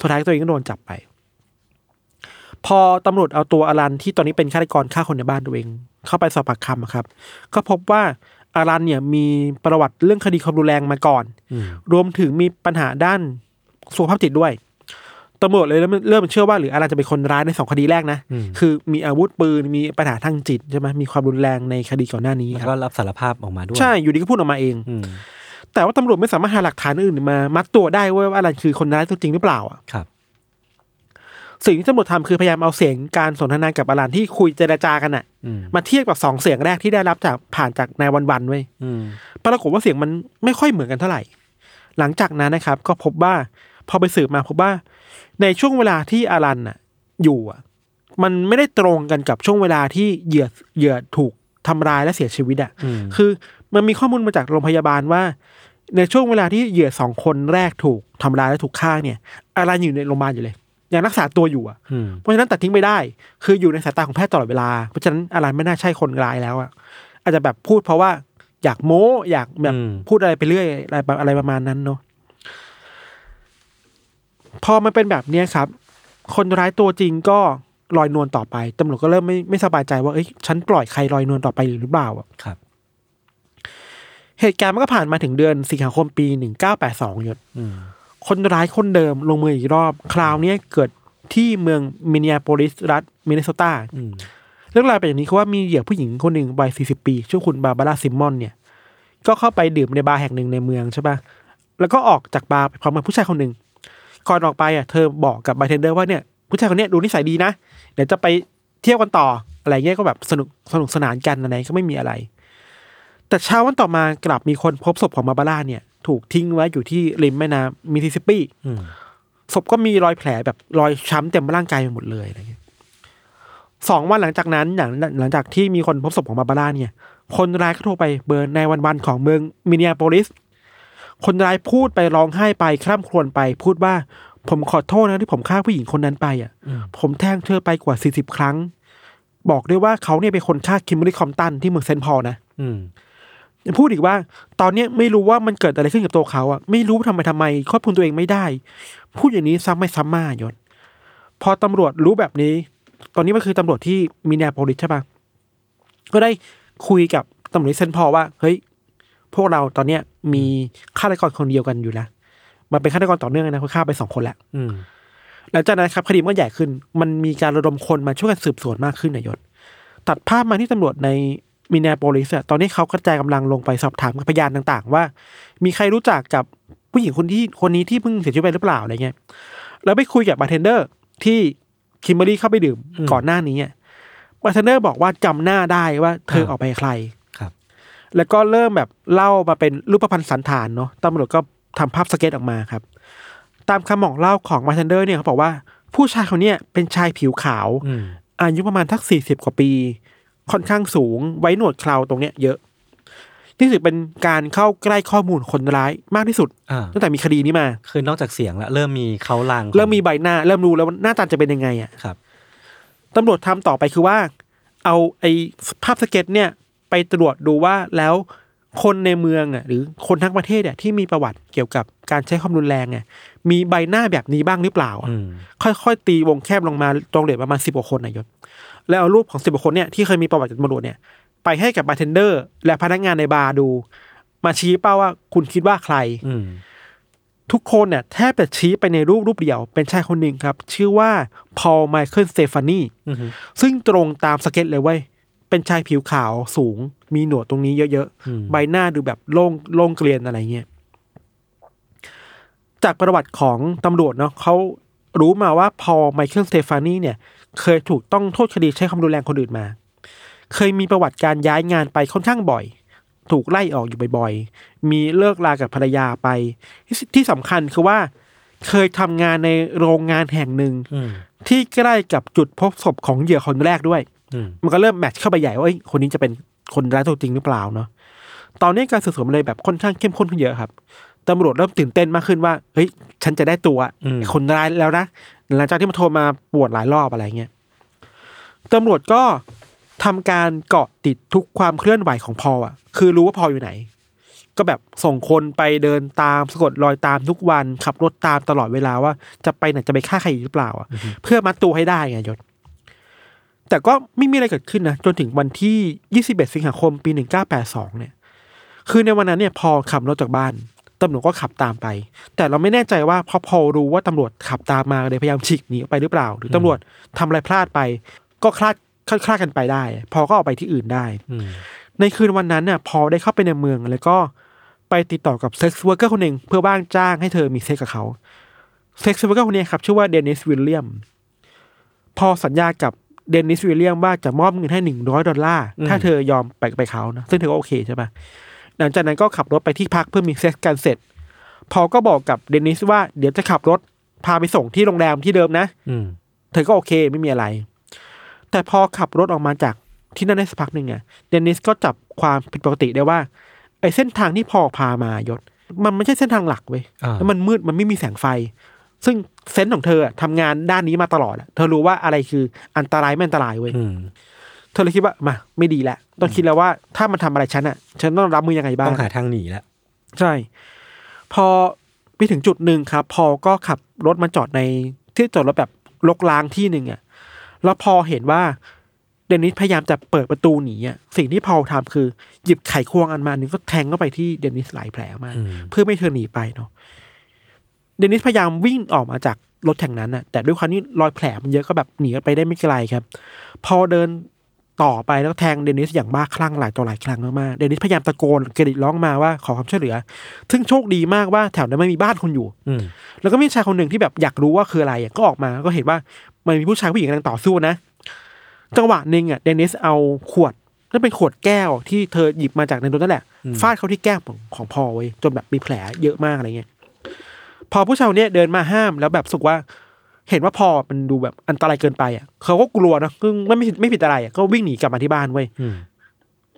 สุดท้ายตัวเองก็โดนจับไป พอตำรวจเอาตัวอารันที่ตอนนี้เป็นฆาตกรฆ่าคนในบ้านตัวเอง เข้าไปสอบปากคำอะครับ ก็พบว่าอารันเนี่ยมีประวัติเรื่องคดีความรุนแรงมาก่อนอืมรวมถึงมีปัญหาด้านสุขภาพจิตด้วย ตำรวจเลยเริ่มเริ่มเชื่อว่าหรืออารันจะเป็นคนร้ายในสองคดีแรกนะอืมคือมีอาวุธปืนมีปัญหาทางจิตใช่ไหมมีความรุนแรงในคดีก่อนหน้านี้แล้วคก็รับรับสารภาพออกมาด้วยใช่อยู่ดีก็พูดออกมาเองอืมแต่ว่าตำรวจไม่สามารถหาหลักฐานอื่นมา มัดตัวได้เว่าอารันคือคนร้ายตัวจริงหรือเปล่าอะครับสิ่งที่ตำรวจทำคือพยายามเอาเสียงการสนทนากับอารันที่คุยเจรจากันน่ะอืมมาเทียบกับสองเสียงแรกที่ได้รับจากผ่านจากนายวันวันๆเว้ยอืมปรากฏว่าเสียงมันไม่ค่อยเหมือนกันเท่าไหร่ หลังจากนั้นนะครับ ก็พบว่าพอไปสืบมาพบว่า ในช่วงเวลาที่อารันน่ะอยู่อะ มันไม่ได้ตรงกันกับช่วงเวลาที่เหยื่อเหยื่อถูกทำร้ายและเสียชีวิตอะอืมคือมันมีข้อมูลมาจากโรงพยาบาลว่า ในช่วงเวลาที่เหยื่อสองคนแรกถูกทำร้ายและถูกฆ่าเนี่ยอารันอยู่ในโรงพยาบาลอยู่เลยยังรักษาตัวอยู่อะอืมเพราะฉะนั้นตัดทิ้งไม่ได้ คืออยู่ในสายตาของแพทย์ตลอดเวลา เพราะฉะนั้นอารันไม่น่าใช่คนร้ายแล้วอะ อาจจะแบบพูดเพราะว่าอยากโม้อยากแบบอืมพูดอะไรไปเรื่อยอะไรแบบอะไรประมาณนั้นเนาะ พอมันเป็นแบบเนี้ยครับ คนร้ายตัวจริงก็ลอยนวลต่อไปตำรวจก็เริ่มไม่ไม่สบายใจว่าเอ้ยฉันปล่อยใครลอยนวลต่อไปหรือเปล่าอะครับ เหตุการณ์มันก็ผ่านมาถึงเดือนสิงหาคมปีหนึ่งเก้าแปดสองยศอืมคนร้ายคนเดิมลงมืออีกรอบ คราวเนี้ยเกิดที่เมืองมินนิอาโพลิสรัฐมินนิโซตาอืมเรื่องราวเป็นอย่างนี้คือว่ามีเหยื่อผู้หญิงคนหนึ่งวัย40ปี ชื่อคุณบาบาร่าซิมมอนเนี่ย ก็เข้าไปดื่มในบาร์แห่งหนึ่งในเมืองใช่ปะแล้วก็ออกจากบาร์ไปพร้อมกับผู้ชายคนหนึ่ง ก่อนออกไปอะเธอบอกกับบาร์เทนเดอร์ว่าเนี่ยผู้ชายคนเนี้ยดูนิสัยดีนะ เดี๋ยวจะไปเที่ยวกันต่ออะไรเงี้ยก็แบบสนุกสนุกสนานกันอะไรก็ไม่มีอะไร แต่เช้าวันต่อมากลับมีคนพบศพของบาบาร่าเนี่ย ถูกทิ้งไว้อยู่ที่ริมแม่น้ำมิสซิสซิปปีอืมศพก็มีรอยแผลแบบรอยช้ำเต็มร่างกายไปหมดเลยอะไรเงี้ยสองวันหลังจากนั้นหลังหลังจากที่มีคนพบศพของบาบาร่าเนี่ย คนร้ายก็โทรไปเบอร์ในวันวันๆของเมืองมินนิอาโปลิส คนร้ายพูดไปร้องไห้ไปคร่ำครวญไป พูดว่า ผมขอโทษนะที่ผมฆ่าผู้หญิงคนนั้นไปอะอืมผมแทงเธอไปกว่าสี่สิบครั้ง บอกด้วยว่าเขาเนี่ยเป็นคนฆ่าคิมเบอรรี่คอมตันที่เมืองเซนต์พอลนะอืมพูดอีกว่า ตอนเนี้ยไม่รู้ว่ามันเกิดอะไรขึ้นกับตัวเขาอะไม่รู้ทำไมทำไมควบคุมตัวเองไม่ได้ พูดอย่างนี้ซ้ำไม่ซ้ำมายศพอตำรวจรู้แบบนี้ ตอนนี้มันคือตำรวจที่มินนิอาโพลิสใช่ปะก็ได้คุยกับตำรวจที่เซนต์พอลว่า เฮ้ย พวกเราตอนเนี้ย มีฆาตกรคนเดียวกันอยู่นะมันเป็นฆาตกรต่อเนื่องเลยนะเพราะฆ่าไปสองคนแล้วอืมหลังจากนั้นครับคดีมันก็ใหญ่ขึ้น มันมีการระดมคนมาช่วยกันสืบสวนมากขึ้นนายศตัดภาพมาที่ตำรวจในมินนาโปลิสอะตอนนี้เขากระจายกำลังลงไปสอบถามกับพยานต่าง ๆ ว่า มีใครรู้จักกับผู้หญิงคนที่คนนี้ที่เพิ่งเสียชีวิตไปหรือเปล่าอะไรเงี้ยแล้วไปคุยกับบาร์เทนเดอร์ที่คิมเบอรี่เข้าไปดื่มอืมก่อนหน้านี้อะบาร์เทนเดอร์บอกว่าจำหน้าได้ว่าเธอครับออกไปกับใครครับ แล้วก็เริ่มแบบเล่ามาเป็นรูปพรรณสันฐานเนาะตำรวจก็ทำภาพสเก็ตช์ออกมาครับ ตามคำบอกเล่าของบาร์เทนเดอร์เนี่ยเขาบอกว่าผู้ชายคนเนี้ยเป็นชายผิวขาวอืมอายุประมาณสักสี่สิบกว่าปี ค่อนข้างสูงไว้หนวดเคราตรงเนี้ยเยอะนี่ถือเป็นการเข้าใกล้ข้อมูลคนร้ายมากที่สุดอ่าตั้งแต่มีคดีนี้มา คือนอกจากเสียงแล้วเริ่มมีเค้าลางของเริ่มมีใบหน้า เริ่มรู้แล้วว่าหน้าตาจะเป็นยังไงอะครับตำรวจทำต่อไปคือว่า เอาไอ้ภาพสเก็ตช์เนี่ย ไปตรวจดูว่าแล้วคนในเมืองอะหรือคนทั้งประเทศอะที่มีประวัติเกี่ยวกับการใช้ความรุนแรงอะมีใบหน้าแบบนี้บ้างหรือเปล่าอะอืมค่อยๆ ตีวงแคบลงมาตรงเหลือประมาณสิบกว่าคนนายศแล้วเอารูปของสิบกว่าคนเนี่ยที่เคยมีประวัติกับตำรวจเนี่ยไปให้กับบาร์เทนเดอร์ และพนักงานในบาร์ดู มาชี้เป้าว่าคุณคิดว่าใครอืมทุกคนเนี่ยแทบจะชี้ไปในรูปรูปเดียว เป็นชายคนหนึ่งครับ ชื่อว่าพอลไมเคิลสเตฟานีอืมซึ่งตรงตามสเก็ตช์เลยเว้ย เป็นชายผิวขาวสูง มีหนวดตรงนี้เยอะอืมๆใบหน้าดูแบบโล่งโล่งเกลี้ยงอะไรเงี้ย จากประวัติของตำรวจเนาะเขารู้มาว่าพอลไมเคิลสเตฟานีเนี่ย เคยถูกต้องโทษคดีใช้ความรุนแรงคนอื่นมา เคยมีประวัติการย้ายงานไปค่อนข้างบ่อย ถูกไล่ออกอยู่บ่อยๆ มีเลิกลากับภรรยาไป ที่ที่สำคัญคือว่าเคยทำงานในโรงงานแห่งหนึ่งอืมที่ใกล้กับจุดพบศพของเหยื่อคนแรกด้วยอื มมันก็เริ่มแมทช์เข้าไปใหญ่ว่าเอ้ยคนนี้จะเป็นคนร้ายตัวจริงหรือเปล่าเนาะตอนนี้การสืบสวนมันเลยแบบค่อนข้างเข้มข้นขึ้นเยอะครับตำรวจเริ่มตื่นเต้นมากขึ้นว่าเฮ้ยฉันจะได้ตัวไอ้คนร้ายแล้วนะหลังจากที่มันโทรมาปวดหลายรอบอะไรเงี้ยตำรวจก็ทำการเกาะติดทุกความเคลื่อนไหวของพอลอะ คือรู้ว่าพอลอยู่ไหน ก็แบบส่งคนไปเดินตามสะกดรอยตามทุกวันขับรถตามตลอดเวลาว่าจะไปไหนจะไปฆ่าใครอีกหรือเปล่าอะเพื่อมัดตัวให้ได้ไงยศ แต่ก็ไม่มีอะไรเกิดขึ้นนะจนถึงวันที่ 21 สิงหาคมปี 1982 เนี่ย คือในวันนั้นเนี่ยพอขับรถจากบ้านตำรวจก็ขับตามไป แต่เราไม่แน่ใจว่าพอพอรู้ว่าตำรวจขับตามมาเลยพยายามฉีกหนีออกไปหรือเปล่า หรือตำรวจทำอะไรพลาดไป ก็คลาดคลาดคลาดกันไปได้ พอลก็ออกไปที่อื่นได้อืมในคืนวันนั้นน่ะ พอลได้เข้าไปในเมืองแล้วก็ไปติดต่อกับ sex worker คนหนึ่งเพื่อว่าจ้างให้เธอมีเซ็กซ์กับเขา sex worker คนนี้ครับชื่อว่าเดนิสวิลเลียม พอลสัญญากับ เดนิสวิลเลียมว่าจะมอบเงินให้หนึ่งร้อยดอลลาร์ถ้าเธอยอมไปกับเขานะซึ่งเธอก็โอเคใช่ปะหลังจากนั้นก็ขับรถไปที่พักเพื่อมีเซ็กซ์กันเสร็จ พอลก็บอกกับเดนิสว่าเดี๋ยวจะขับรถพาไปส่งที่โรงแรมที่เดิมนะ อืมเธอก็โอเคไม่มีอะไร แต่พอขับรถออกมาจากที่นั่นได้สักพักหนึ่งอะเดนิสก็จับความผิดปกติได้ว่าไอ้เส้นทางที่พอพามายศ มันไม่ใช่เส้นทางหลักเว้ยอ่าแล้วมันมืดมันไม่มีแสงไฟ ซึ่งเซนส์ของเธออะทำงานด้านนี้มาตลอดอะเธอรู้ว่าอะไรคืออันตรายไม่อันตรายเว้ยอืมเธอเลยคิดว่ามาไม่ดีแล้วต้องคิดแล้วว่าถ้ามันทำอะไรฉันอะฉันต้องรับมือยังไงบ้างต้องหาทางหนีแล้วใช่ พอไปถึงจุดหนึ่งครับ พอก็ขับรถมาจอดในที่จอดรถแบบลกล้างที่หนึ่งอะแล้วพอเห็นว่าเดนิสพยายามจะเปิดประตูหนีอะสิ่งที่พอลทำคือ หยิบไขควงอันมาหนึ่งก็แทงเข้าไปที่เดนิสหลายแผลมากอืมเพื่อไม่ให้เธอหนีไปเนาะ เดนิสพยายามวิ่งออกมาจากรถแข่งนั้นน่ะ แต่ด้วยความที่รอยแผลมันเยอะก็แบบหนีไปได้ไม่ไกลครับ พอเดินต่อไปแล้วแทงเดนิสอย่างบ้าคลั่งหลายต่อหลายครั้งมากๆ เดนิสพยายามตะโกนกระดิกร้องมาว่าขอความช่วยเหลือ ซึ่งโชคดีมากว่าแถวนั้นไม่มีบ้านคนอยู่อืมแล้วก็มีชายคนหนึ่งที่แบบอยากรู้ว่าคืออะไรอะก็ออกมาก็เห็นว่ามันมีผู้ชายผู้หญิงกำลังต่อสู้นะ จังหวะหนึ่งอะเดนิสเอาขวดนั่นเป็นขวดแก้วที่เธอหยิบมาจากในรถนั่นแหละฟาดเข้าที่แก้มของของพอไว้ยจนแบบมีแผลเยอะมากอะไรเงี้ย พอผู้ชายคนเนี้ยเดินมาห้ามแล้วแบบรู้สุกว่า เห็นว่าพอมันดูแบบอันตรายเกินไปอะเขาก็กลัวนะซึ่งไม่ผิดไม่ผิดอะไรอะก็วิ่งหนีกลับมาที่บ้านเว้ยอืม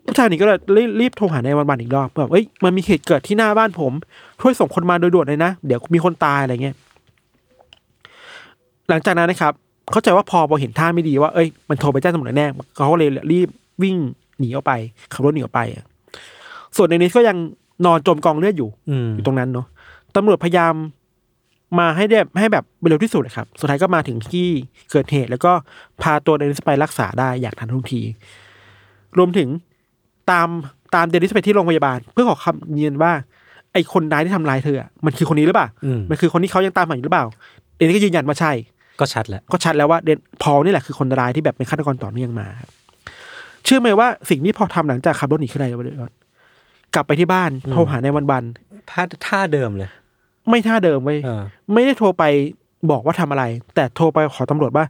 ผู้ชายนี่ก็เลยรีบรีบโทรหาในวันวันๆอีกรอบแบบเอ้ยมันมีเหตุเกิดที่หน้าบ้านผม ช่วยส่งคนมาโดยด่วนเลยนะเดี๋ยวมีคนตายอะไรเงี้ยหลังจากนั้นนะครับ เข้าใจว่าพอพอเห็นท่าไม่ดีว่าเอ้ยมันโทรไปแจ้งตำรวจแน่เขาก็เลยรีบวิ่งหนีออกไปขับรถหนีออกไปอะส่วนในนี้ก็ยังนอนจมกองเลือดอยู่อืมอยู่ตรงนั้นเนาะตำรวจพยายาม มาให้ได้ให้แบบเร็วที่สุดนะครับ สุดท้ายก็มาถึงที่เกิดเหตุ แล้วก็พาตัวเดนิสไปรักษาได้อย่างทันท่วงที รวมถึงตามตามเดนิสไปที่โรงพยาบาล เพื่อขอคำยืนยันว่า ไอ้คนร้ายที่ทำร้ายเธออะมันคือคนนี้หรือเปล่าอืมมันคือคนที่เขายังตามหาอยู่หรือเปล่า เดนิสก็ยืนยันว่าใช่ ก็ชัดแล้ว ก็ชัดแล้วว่าเดนพอลนี่แหละคือคนร้ายที่แบบเป็นฆาตกรต่อเนื่องมาครับเชื่อไหมว่าสิ่งที่พอทำหลังจากขับรถหนีคืออะไรวะเดี๋ยวก่อนกลับไปที่บ้านโทรหาในวันวันท่าท่าเดิมเลยๆ ไม่ท่าเดิมเว้ยเออไม่ได้โทรไปบอกว่าทำอะไร แต่โทรไปขอตำรวจว่า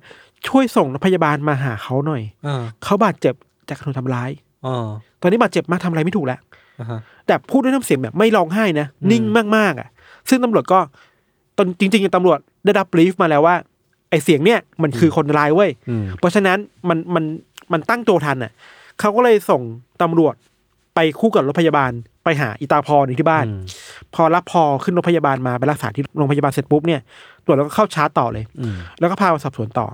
ช่วยส่งรถพยาบาลมาหาเขาหน่อยเออเขาบาดเจ็บจากการถูกทำร้าย อ๋อตอนนี้บาดเจ็บมากทำอะไรไม่ถูกแล้ว อ่าฮะ แต่พูดด้วยน้ำเสียงแบบไม่ร้องไห้นะ อืม นิ่งมากๆอะ ซึ่งตำรวจก็ตอนจริงๆตำรวจได้รับบรีฟมาแล้วว่า ไอ้เสียงเนี่ยมันคือคนร้ายเว้ย อืมเพราะฉะนั้นมันมันมันตั้งตัวทันอะเขาก็เลยส่งตำรวจ ไปไปคู่กับรถพยาบาลไปหาอีตาพอลที่บ้านอืมพอรับพอลขึ้นรถพยาบาลมาไปรักษาที่โรงพยาบาลเสร็จปุ๊บเนี่ยตรวจแล้วก็เข้าชาร์จต่อเลยอืมแล้วก็พามาสอบสวนต่อ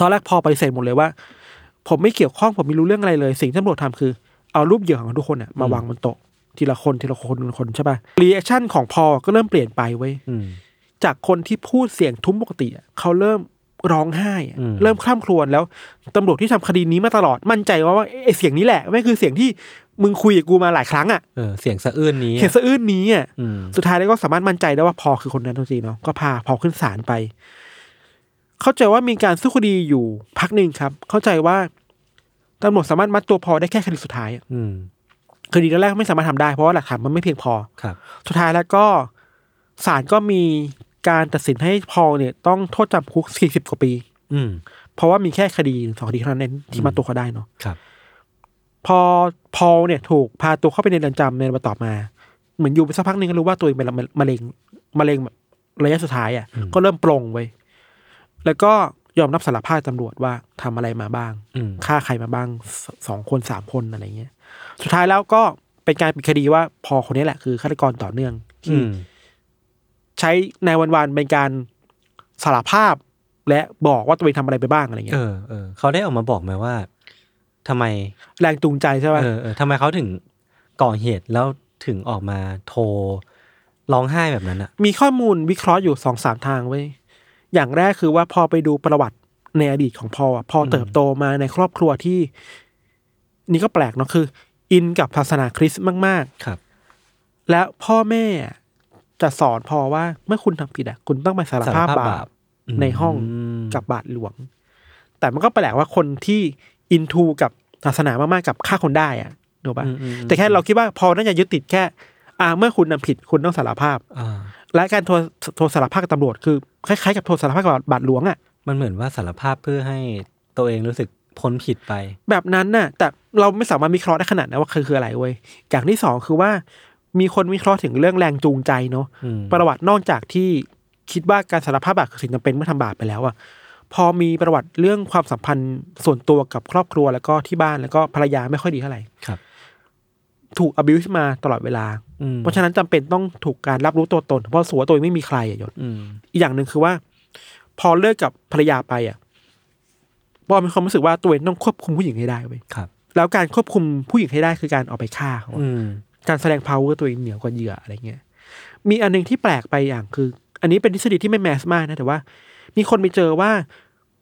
ตอนแรกพอลปฏิเสธหมดเลยว่า ผมไม่เกี่ยวข้องผมไม่รู้เรื่องอะไรเลย สิ่งที่ตำรวจทำคือ เอารูปเหยื่อของทุกคนน่ะมาวางบนโต๊ะทีละคนทีละคนทีละคนใช่ป่ะ reaction ของพอลก็เริ่มเปลี่ยนไปเว้ยอืมจากคนที่พูดเสียงทุ้มปกติอะเขาเริ่ม ร้องไห้อะอืมเริ่มคร่ำครวญแล้วตำรวจที่ทำคดีนี้มาตลอดมั่นใจว่าว่าไอ้เสียงนี้แหละไม่งคือเสียงที่มึงคุยกับกูมาหลายครั้งอะเออเสียงสะอื้นนี้เห็นสะอื้นนี้อะอืมสุดท้ายแล้วก็สามารถมั่นใจได้ว่าพอคือคนนั้นจริงๆเนาะก็พาพอขึ้นศาลไป เข้าใจว่ามีการสู้คดีอยู่พักหนึ่งครับ เข้าใจว่าตำรวจสามารถมัดตัวพอได้แค่คดีสุดท้ายอะอืมคดีแรกไม่สามารถทำได้เพราะว่าหลักฐานมันไม่เพียงพอครับ สุดท้ายแล้วก็ศาลก็มี การตัดสินให้พอลเนี่ยต้องโทษจำคุก40กว่าปี อืม เพราะว่ามีแค่คดีหนึ่งสองคดีเท่านั้นเองที่มาตัวเขาได้เนาะครับ พอพอลเนี่ย ถูกพาตัวเข้าไปในเรือนจำในวันต่อมา เหมือนอยู่ไปสักพักหนึ่งก็รู้ว่าตัวเองเป็นมะเร็งมะเร็งแบบระยะสุดท้ายอะอืมก็เริ่มปลงไว้ยแล้วก็ยอมรับสารภาพตำรวจว่าทำอะไรมาบ้างอืมฆ่าใครมาบ้างสสองคนสามคนอะไรเงี้ย สุดท้ายแล้วก็เป็นการปิดคดีว่าพอคนนี้แหละคือฆาตกรต่อเนื่องอืที่ม ใช้ในวันวันๆเป็นการสารภาพ และบอกว่าตัวเองทำอะไรไปบ้างอะไรเอเงี้ยอเออเขาได้ออกมาบอกไหมว่าทำไมแรงจูงใจใช่ไหมเออเออทำไมเขาถึงก่อเหตุแล้วถึงออกมาโทรร้องไห้แบบนั้นอะ มีข้อมูลวิเคราะห์อยู่สองสามทางไว้ยอย่างแรกคือว่าพอไปดูประวัติในอดีตของพออะพอเติบโตมาในครอบครัวที่ นี่ก็แปลกเนาะคือ อินกับศาสนาคริสต์มากครับๆและพ่อแม่ จะสอนพอว่าเมื่อคุณทำผิดอะ คุณต้องไปสารภาพบาปในห้องมกับบาทหลวง แต่มันก็แปลกว่าคนที่อินทูกับศาสนามากๆกับฆ่าคนได้อะถูกปะอืมอืมแต่แค่เราคิดว่าพอน่าจะยึดติดแค่ อ่า เมื่อคุณทำผิดคุณต้องสารภาพอ่าและการโทรโทรสารภาพกับตำรวจคือคล้ายๆกับโทรสารภาพกับบาทหลวงอะมันเหมือนว่าสารภาพเพื่อให้ตัวเองรู้สึกพ้นผิดไป แบบนั้นน่ะ แต่เราไม่สามารถวิเคราะห์ได้ขนาดนั้นว่าคือคืออะไรเว้ยอย่างที่สองคือว่า มีคนวิเคราะห์ถึงเรื่องแรงจูงใจเนาะอืมประวัตินอกจากที่คิดว่าการสารภาพบาปคือสิ่งจำเป็นเมื่อทำบาปไปแล้วอะพอมีประวัติเรื่องความสัมพันธ์ส่วนตัวกับครอบครัวแล้วก็ที่บ้านแล้วก็ภรรยาไม่ค่อยดีเท่าไหร่ครับ ถูก abuse มาตลอดเวลาอืมเพราะฉะนั้นจำเป็นต้องถูกการรับรู้ตัวตน เพราะสัวาตัวเองไม่มีใครอะยศอืมอีกอย่างหนึ่งคือว่า พอเลิกกับภรรยาไปอะพอมีความรู้สึกว่าตัวเองต้องควบคุมผู้หญิงให้ได้เว้ยครับแล้วการควบคุมผู้หญิงให้ได้คือการออกไปฆ่าเขาอะอืม การแสดง power ตัวเองเหนือกว่าเหยื่ออะไรเงี้ย มีอันหนึงที่แปลกไปอย่างคือ อันนี้เป็นทฤษฎีที่ไม่แมสมากนะแต่ว่า มีคนไปเจอว่า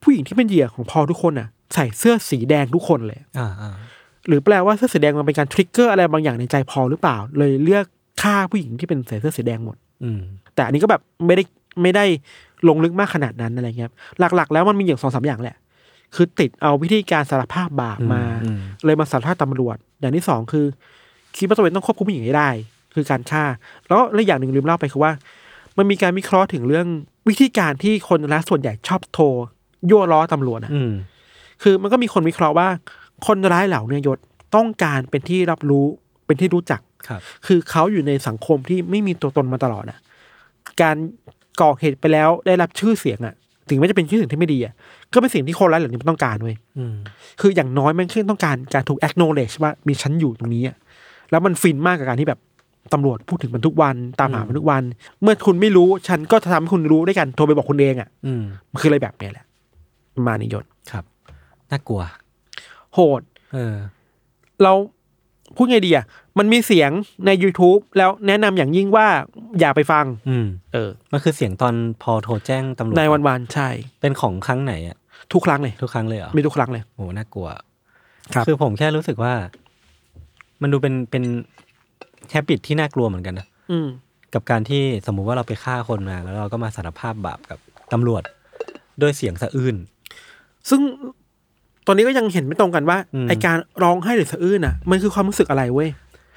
ผู้หญิงที่เป็นเหยื่อของพอทุกคนอะ ใส่เสื้อสีแดงทุกคนเลยอ่าอ่าหรือแปลว่าเสื้อสีแดงมันเป็นการทริกเกอร์อะไรบางอย่างในใจพอหรือเปล่า เลยเลือกฆ่าผู้หญิงที่เป็นใส่เสื้อสีแดงหมด อืม แต่อันนี้ก็แบบไม่ได้ไม่ได้ลงลึกมากขนาดนั้นอะไรเงี้ยหลักๆ แล้วมันมีอย่างสองสามอย่างแหละ คือติดเอาวิธีการสารภาพบาปมาอืมเลยมาสารภาพตำรวจ อย่างที่สองคือ คิดว่าตัวเองต้องควบคุมผู้หญิงให้ได้ คือการฆ่า แล้วและอย่างหนึ่งลืมเล่าไปคือว่า มันมีการวิเคราะห์ถึงเรื่องวิธีการที่คนร้ายส่วนใหญ่ชอบโทรยั่วล้อตำรวจอะอืมคือมันก็มีคนวิเคราะห์ว่า คนร้ายเหล่าเนี้ยยศต้องการเป็นที่รับรู้เป็นที่รู้จักครับ คือเขาอยู่ในสังคมที่ไม่มีตัวตนมาตลอดอะการก่อเหตุไปแล้วได้รับชื่อเสียงอะถึงแม้จะเป็นชื่อเสียงที่ไม่ดีอะก็เป็นสิ่งที่คนร้ายเหล่านี้มันต้องการเว้ยอืมคืออย่างน้อยมันคือต้องการการถูก acknowledge ว่ามีฉันอยู่ตรงนี้อะ แล้วมันฟินมากกับการที่แบบตำรวจพูดถึงมันทุกวันตามหามันทุกวัน เมื่อคุณไม่รู้ฉันก็จะทำให้คุณรู้ด้วยกันโทรไปบอกคุณเองอะอืมมันคืออะไรแบบเนี้ยแหละประมานิยนครับน่ากลัว โหด เออ เราพูดไงดีอะมันมีเสียงใน YouTube แล้วแนะนำอย่างยิ่งว่าอย่าไปฟัง อืม เออ มันคือเสียงตอนพอโทรแจ้งตำรวจในวันวันๆใช่ เป็นของครั้งไหนอะทุกครั้งเลย ทุกครั้งเลยเหรอมีทุกครั้งเลยโหน่ากลัว ครับ คือผมแค่รู้สึกว่า มันดูเป็นเป็นแฮบิตที่น่ากลัวเหมือนกันนะอืม กับการที่สมมุติว่าเราไปฆ่าคนมา แล้วเราก็มาสารภาพบาปกับตำรวจด้วยเสียงสะอื้น ซึ่งตอนนี้ก็ยังเห็นไม่ตรงกันว่าอืม ไอการร้องไห้หรือสะอื้นอะ มันคือความรู้สึกอะไรเว้ย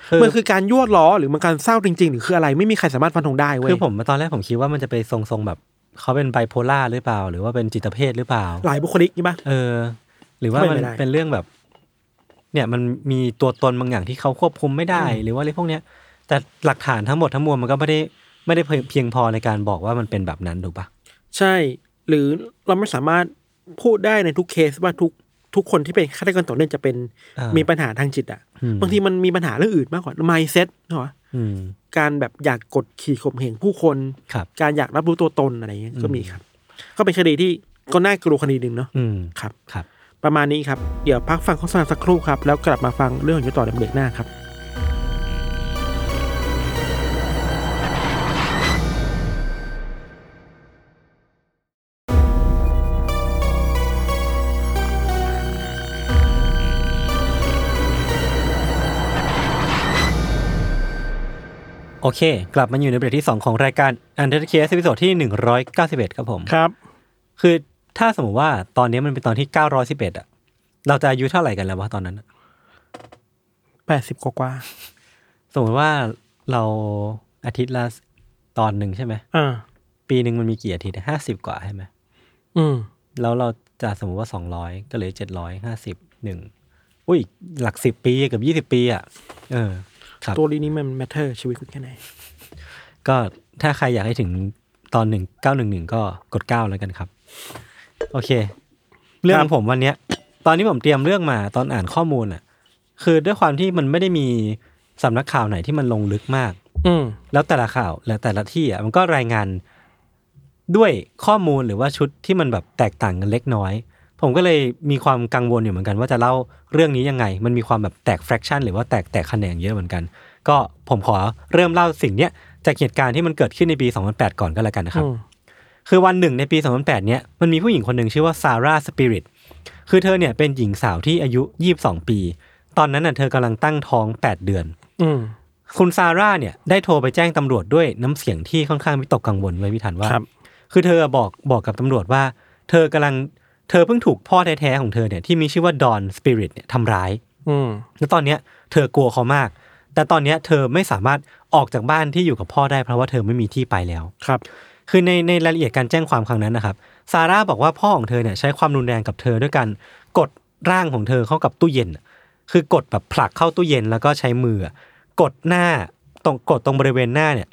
คือมันคือการยั่วล้อหรือมันการเศร้าจริง ๆ หรือคืออะไรไม่มีใครสามารถฟันธงได้เว้ยคือผมตอนแรกผมคิดว่ามันจะไปทรงๆแบบเขาเป็นไบโพล่าหรือเปล่า หรือว่าเป็นจิตเภทหรือเปล่า หลายบุคลิกใช่ปะ เออ หรือว่าก็มันเป็นไปได้ เป็นเรื่องแบบ เนี่ยมันมีตัวตนบางอย่างที่เขาควบคุมไม่ได้ หรือว่าอะไรพวกเนี้ย แต่หลักฐานทั้งหมดทั้งมวลมันก็ไม่ได้ไม่ได้เพียงพอในการบอกว่ามันเป็นแบบนั้นถูกปะใช่ หรือเราไม่สามารถพูดได้ในทุกเคสว่าทุกทุกคนที่เป็นฆาตกรต่อเนื่องจะเป็นอ่ามีปัญหาทางจิตอะอืมบางทีมันมีปัญหาเรื่องอื่นมากกว่า mindset เนอะอืมการแบบอยากกดขี่ข่มเหงผู้คนครับการอยากรับรู้ตัวตนอะไรเงี้ยก็มีครับ ก็เป็นคดีที่ก็น่ากลัวคดีหนึ่งเนาะอืมครับครับ ประมาณนี้ครับ เดี๋ยวพักฟังโฆษณาสักครู่ครับ แล้วกลับมาฟังเรื่องของยุต่อในเบรกหน้าครับโอเค กลับมาอยู่ในเบรกที่ 2 ของรายการ Under the Case ตอนที่ 191 ครับผม ครับ คือ ถ้าสมมติว่าตอนนี้มันเป็นตอนที่911อะเราจะอายุเท่าไหร่กันแล้ววะตอนนั้นอะแปดสิบกว่าสมมติว่าเราอาทิตย์ละตอนหนึ่งใช่ไหมๆอ่าปีหนึ่งมันมีกี่อาทิตย์ห้าสิบกว่าใช่ไหมอืมแล้วเราจะสมมติว่าสองร้อยก็เหลือเจ็ดร้อยห้าสิบหนึ่งอุ้ยหลักสิบปีกับยี่สิบปีอะเออครับตัวนี้มัน matter ชีวิตคุณแค่ไหน ก็ถ้าใครอยากให้ถึงตอนหนึ่งเก้าหนึ่งหนึ่งก็กดเก้าแล้วกันครับ โอเค เรื่องของผมวันเนี้ย ตอนนี้ผมเตรียมเรื่องมาตอนอ่านข้อมูลอะ คือด้วยความที่มันไม่ได้มีสำนักข่าวไหนที่มันลงลึกมาก อืมแล้วแต่ละข่าวและแต่ละที่อะมันก็รายงานด้วยข้อมูลหรือว่าชุดที่มันแบบแตกต่างกันเล็กน้อย ผมก็เลยมีความกังวลอยู่เหมือนกัน ว่าจะเล่าเรื่องนี้ยังไง มันมีความแบบแตกแฟรกชันหรือว่าแตกแตกแขนงเยอะเหมือนกัน ก็ผมขอเริ่มเล่าสิ่งเนี้ยจากเหตุการณ์ที่มันเกิดขึ้นในปี 2008 ก่อนก็แล้วกันนะครับอืม คือวันหนึ่งในปี 2008 เนี้ยมันมีผู้หญิงคนหนึ่งชื่อว่าซาร่าสปิริตคือเธอเนี่ยเป็นหญิงสาวที่อายุ 22 ปี ตอนนั้นน่ะเธอกำลังตั้งท้อง 8 เดือนอืมคุณซาร่าเนี่ยได้โทรไปแจ้งตำรวจด้วยน้ำเสียงที่ค่อนข้างวิตกกังวลไว้พิถันว่าครับคือเธอบอกบอกกับตำรวจว่า เธอกำลังเธอเพิ่งถูกพ่อแท้ๆของเธอเนี่ยที่มีชื่อว่าดอนสปิริตเนี่ยทำร้ายอืมแล้วตอนเนี้ยเธอกลัวเขามาก แต่ตอนเนี้ยเธอไม่สามารถออกจากบ้านที่อยู่กับพ่อได้เพราะว่าเธอไม่มีที่ไปแล้วครับ คือในในรายละเอียดการแจ้งความครั้งนั้นนะครับซาร่าบอกว่าพ่อของเธอเนี่ยใช้ความรุนแรงกับเธอด้วยการกดร่างของเธอเข้ากับตู้เย็น คือกดแบบผลักเข้าตู้เย็นแล้วก็ใช้มืออะกดหน้าตรงกดตรงบริเวณหน้าเนี่ย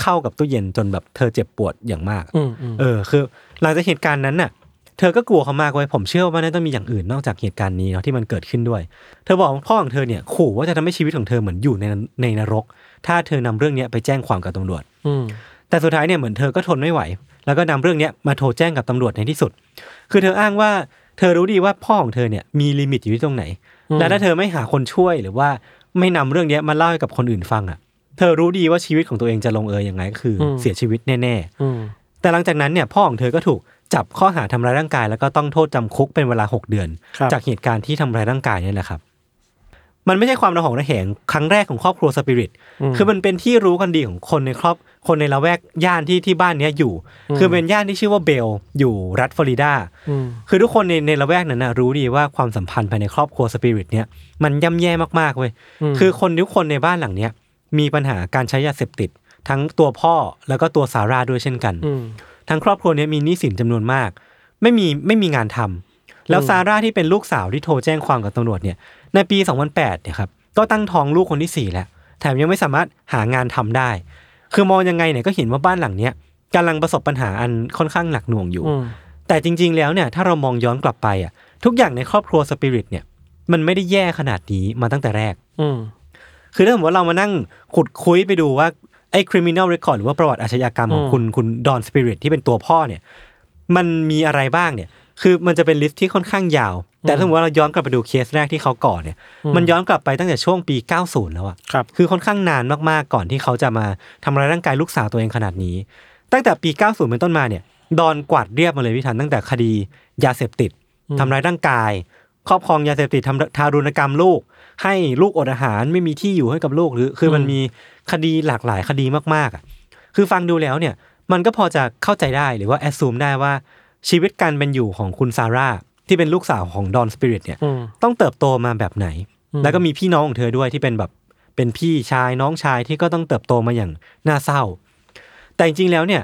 เข้ากับตู้เย็นจนแบบเธอเจ็บปวดอย่างมากอืมอืมเออ คือ หลังจากเหตุการณ์นั้นน่ะ เธอก็กลัวเขามากไว้ยผมเชื่อว่าน่าจะมีอย่างอื่นนอกจากเหตุการณ์นี้เนาะที่มันเกิดขึ้นด้วย เธอบอกว่าพ่อของเธอเนี่ยขู่ว่าจะทำให้ชีวิตของเธอเหมือนอยู่ในในนรก ถ้าเธอนำเรื่องเนี้ยไปแจ้งความกับตำรวจอืม แต่สุดท้ายเนี่ยเหมือนเธอก็ทนไม่ไหว แล้วก็นำเรื่องเนี้ยมาโทรแจ้งกับตำรวจในที่สุด คือเธออ้างว่าเธอรู้ดีว่าพ่อของเธอเนี่ยมีลิมิตอยู่ที่ตรงไหน และถ้าเธอไม่หาคนช่วยหรือว่าไม่นำเรื่องเนี้ยมาเล่าให้กับคนอื่นฟังอะ เธอรู้ดีว่าชีวิตของตัวเองจะลงเอยยังไงก็คืออเสียชีวิตแน่ๆอืมแต่หลังจากนั้นเนี่ยพ่อของเธอก็ถูกจับข้อหาทำร้ายร่างกาย แล้วก็ต้องโทษจำคุกเป็นเวลา 6 เดือนครับจากเหตุการณ์ที่ทำร้ายร่างกายเนี่ยแหละครับ มันไม่ใช่ความระหองระแหงครั้งแรกของครอบครัวสปิริต คือมันเป็นที่รู้กันดีของคนในครอบ คนในละแวกย่านที่ที่บ้านเนี้ยอยู่ คือเป็นย่านที่ชื่อว่าเบลอยู่รัฐฟลอริดาอืมคือทุกคนในในละแวกนั้นนะรู้ดีว่าความสัมพันธ์ภายในครอบครัวสปิริตเนี่ยมันย่ำแย่มากๆเว้ยคือคนทุกคนในบ้านหลังเนี้ยมีปัญหาการใช้ยาเสพติด ทั้งตัวพ่อแล้วก็ตัวซาร่าด้วยเช่นกันอืมทั้งครอบครัวเนี้ยมีหนี้สินจำนวนมาก ไม่มีไม่มีงานทำแล้วซาร่าที่เป็นลูกสาวที่โทรแจ้งความกับตำรวจเนี่ย ในปี 2008เนี่ยครับก็ตั้งท้องลูกคนที่สี่แล้ว แถมยังไม่สามารถหางานทำได้ คือมองยังไงเนี่ยก็เห็นว่าบ้านหลังเนี้ยกำลังประสบปัญหาอันค่อนข้างหนักหน่วงอยู่อืมแต่จริง ๆ แล้วเนี่ยถ้าเรามองย้อนกลับไปอะทุกอย่างในครอบครัวสปิริตเนี่ยมันไม่ได้แย่ขนาดนี้มาตั้งแต่แรก อืมคือถ้าสมมติว่าเรามานั่งขุดคุ้ยไปดูว่าไอ้ criminal record หรือว่าประวัติอาชญากรรมของอืมคุณคุณดอนสปิริตที่เป็นตัวพ่อเนี่ย มันมีอะไรบ้างเนี่ย คือมันจะเป็น list ที่ค่อนข้างยาว แต่ถ้าสมมติว่าเราย้อนกลับไปดูเคสแรกที่เขาก่อเนี่ย มันย้อนกลับไปตั้งแต่ช่วงปี 90 แล้วอะครับคือค่อนข้างนานมากๆก่อนที่เขาจะมาทำร้ายร่างกายลูกสาวตัวเองขนาดนี้ ตั้งแต่ปี 90 เป็นต้นมาเนี่ยดอนกวาดเรียบมาเลยพี่ทันตั้งแต่คดียาเสพติดทำร้ายร่างกาย ครอบครองยาเสพติดทำทารุณกรรมลูก ให้ลูกอดอาหารไม่มีที่อยู่ให้กับลูกหรือ คือมันมีคดีหลากหลายคดีมากๆอะคือฟังดูแล้วเนี่ย มันก็พอจะเข้าใจได้หรือว่าแอดซูมได้ว่าชีวิตการเป็นอยู่ของคุณซาร่า ที่เป็นลูกสาวของดอนสปิริตเนี่ยอืมต้องเติบโตมาแบบไหน แล้วก็มีพี่น้องของเธอด้วยที่เป็นแบบเป็นพี่ชายน้องชายที่ก็ต้องเติบโตมาอย่างน่าเศร้า แต่จริงๆแล้วเนี่ย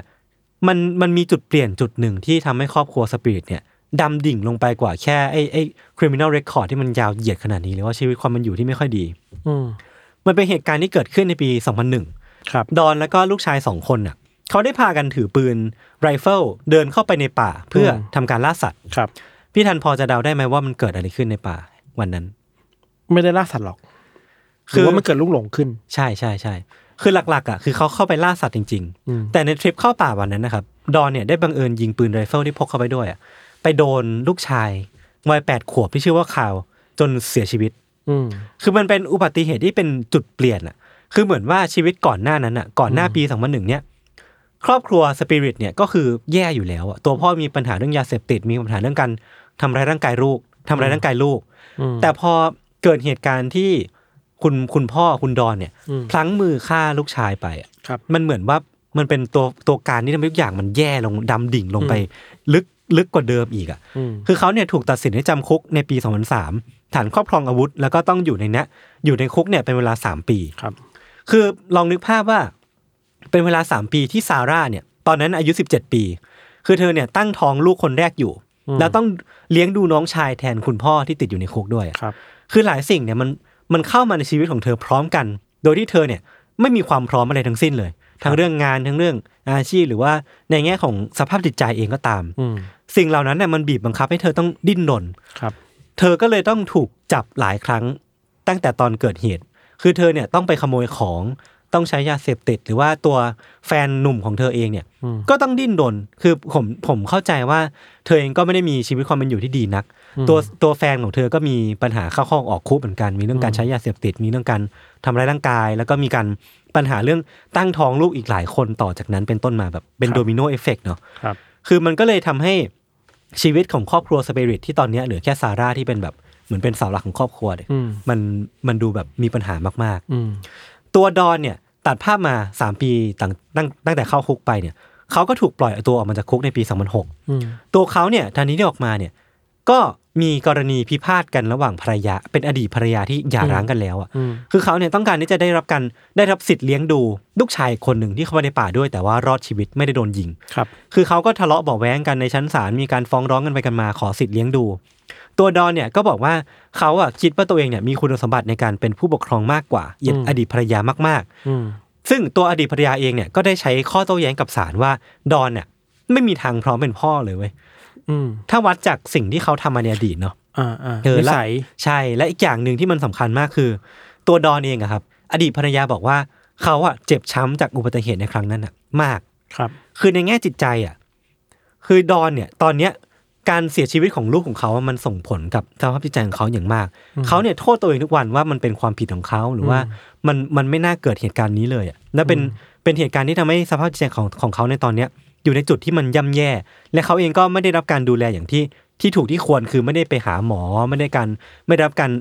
มันมันมีจุดเปลี่ยนจุดหนึ่งที่ทำให้ครอบครัวสปิริตเนี่ยดำดิ่งลงไปกว่าแค่ไอ้ไอ้ criminal record ที่มันยาวเหยียดขนาดนี้หรือว่าชีวิตความมันอยู่ที่ไม่ค่อยดี อืมมันเป็นเหตุการณ์ที่เกิดขึ้นในปี 2001 ครับ ดอนแล้วก็ลูกชายสองคนน่ะ เขาได้พากันถือปืนไรเฟิลเดินเข้าไปในป่าเพื่ออมทำการล่าสัตว์ครับ พี่ทันพอจะเดาได้ไหมว่ามันเกิดอะไรขึ้นในป่าวันนั้น ไม่ได้ล่าสัตว์หรอก คืคืออว่ามันเกิดลูกหลงขึ้น ใช่ใช่ใช่คือหลักๆอะคือเขาเข้าไปล่าสัตว์จริงอืมๆแต่ในทริปเข้าป่าวันนั้นนะครับดอนเนี่ยได้บังเอิญยิงปืนไรเฟิลที่พกเข้าไปด้วยอะไปโดนลูกชายวัยแปดขวบที่ชื่อว่าไคล์ จนเสียชีวิต อืมคือมันเป็นอุบัติเหตุที่เป็นจุดเปลี่ยนอะ คือเหมือนว่าชีวิตก่อนหน้านั้นอะ ก่อนหน้าปีสองพันหนึ่งเนี่ย ครอบครัวสปิริตเนี่ยก็คือแย่อยู่แล้วอะตัวพ่อมีปัญหาเรื่องยาเสพติดมีปัญหาเรื่องการ ทำร้ายร่างกายลูกทำร้ายร่างกายลูกอืมแต่พอเกิดเหตุการณ์ที่คุณคุณพ่อคุณดอนเนี่ยอืมพลั้งมือฆ่าลูกชายไปอะครับมันเหมือนว่ามันเป็นตัวตัวการที่ทำให้ทุกอย่างมันแย่ลงดำดิ่งลงไป ลึกลึกกว่าเดิมอีกอะอืมคือเขาเนี่ยถูกตัดสินให้จำคุกในปี 2003 ฐานครอบครองอาวุธ แล้วก็ต้องอยู่ในเนี้ยอยู่ในคุกเนี่ยเป็นเวลา 3 ปีครับ คือลองนึกภาพว่า เป็นเวลา 3 ปีที่ซาร่าเนี่ย ตอนนั้นอายุ 17 ปี คือเธอเนี่ยตั้งท้องลูกคนแรกอยู่อืม แล้วต้องเลี้ยงดูน้องชายแทนคุณพ่อที่ติดอยู่ในคุกด้วยอะครับ คือหลายสิ่งเนี่ยมันมันเข้ามาในชีวิตของเธอพร้อมกัน โดยที่เธอเนี่ยไม่มีความพร้อมอะไรทั้งสิ้นเลย ทั้งเรื่องงานทั้งเรื่องอาชีพหรือว่าในแง่ของสภาพจิตใจเองก็ตามอืมสิ่งเหล่านั้นเนี่ยมันบีบบังคับให้เธอต้องดิ้นรนครับ เธอก็เลยต้องถูกจับหลายครั้งตั้งแต่ตอนเกิดเหตุ คือเธอเนี่ยต้องไปขโมยของ ต้องใช้ยาเสพติด หรือว่าตัวแฟนหนุ่มของเธอเองเนี่ยอืมก็ต้องดิ้นรนคือผมผมเข้าใจว่า เธอเองก็ไม่ได้มีชีวิตความเป็นอยู่ที่ดีนัก ตัวตัวแฟนของเธอก็มีปัญหาเข้าห้องออกคุกเหมือนกัน มีเรื่องการใช้ยาเสพติด มีเรื่องการทำร้ายร่างกาย แล้วก็มีการปัญหาเรื่องตั้งท้องลูกอีกหลายคนต่อจากนั้นเป็นต้นมาแบบเป็นครับโดมิโนเอฟเฟกเนาะครับคือมันก็เลยทำให้ชีวิตของครอบครัวสเปริตที่ตอนเนี้ยเหลือแค่ซาร่าที่เป็นแบบเหมือนเป็นเสาหลักของครอบครัวเนี่ยอืมมันมันดูแบบมีปัญหามากอืมๆ ตัวดอนเนี่ยตัดภาพมาสามปีตั้งตั้งตั้งแต่เข้าคุกไปเนี่ยเขาก็ถูกปล่อยตัวออกมาจากคุกในปี 2006อืมตัวเขาเนี่ยทันทีที่ออกมาเนี่ยก็มีกรณีพิพาทกันระหว่างภรรยา เป็นอดีตภรรยาที่หย่าร้างกันแล้วอะอืมคือเขาเนี่ยต้องการที่จะได้รับการได้รับสิทธิ์เลี้ยงดูลูกชายคนหนึ่งที่เข้าไปในป่าด้วย แต่ว่ารอดชีวิตไม่ได้โดนยิงครับ คือเขาก็ทะเลาะเบาะแว้งกันในชั้นศาลมีการฟ้องร้องกันไปกันมาขอสิทธิ์เลี้ยงดู ตัวดอนเนี่ยก็บอกว่าเขาอะคิดว่าตัวเองเนี่ยมีคุณสมบัติในการเป็นผู้ปกครองมากกว่าอดีตภรรยามากอืมๆซึ่งตัวอดีตภรรยาเองเนี่ยก็ได้ใช้ข้อโต้แย้งกับศาลว่าดอนเนี่ยไม่มีทางพร้อมเป็นพ่อเลยเว้ยอืมถ้าวัดจากสิ่งที่เขาทำมาในอดีตเนาะอ่าอ่าเออนิและสัยใช่และอีกอย่างหนึ่งที่มันสำคัญมากคือ ตัวดอนเองอะครับ อดีตภรรยาบอกว่าเขาอะเจ็บช้ำจากอุบัติเหตุในครั้งนั้นอะมากครับ คือในแง่จิตใจอะคือดอนเนี่ย ตอนเนี้ย การเสียชีวิตของลูกของเขาอะมันส่งผลกับสภาพจิตใจของเขาอย่างมาก เขาเนี่ยโทษตัวเองทุกวันว่ามันเป็นความผิดของเขาหรือว่ามันมันไม่น่าเกิดเหตุการณ์นี้เลยอะและเป็นเป็นเหตุการณ์ที่ทำให้สภาพจิตใจของของเขาในตอนเนี้ยอยู่ในจุดที่มันย่ำแย่ และเขาเองก็ไม่ได้รับการดูแลอย่างที่ที่ถูกที่ควรคือไม่ได้ไปหาหมอไม่ได้การไม่ได้รับการ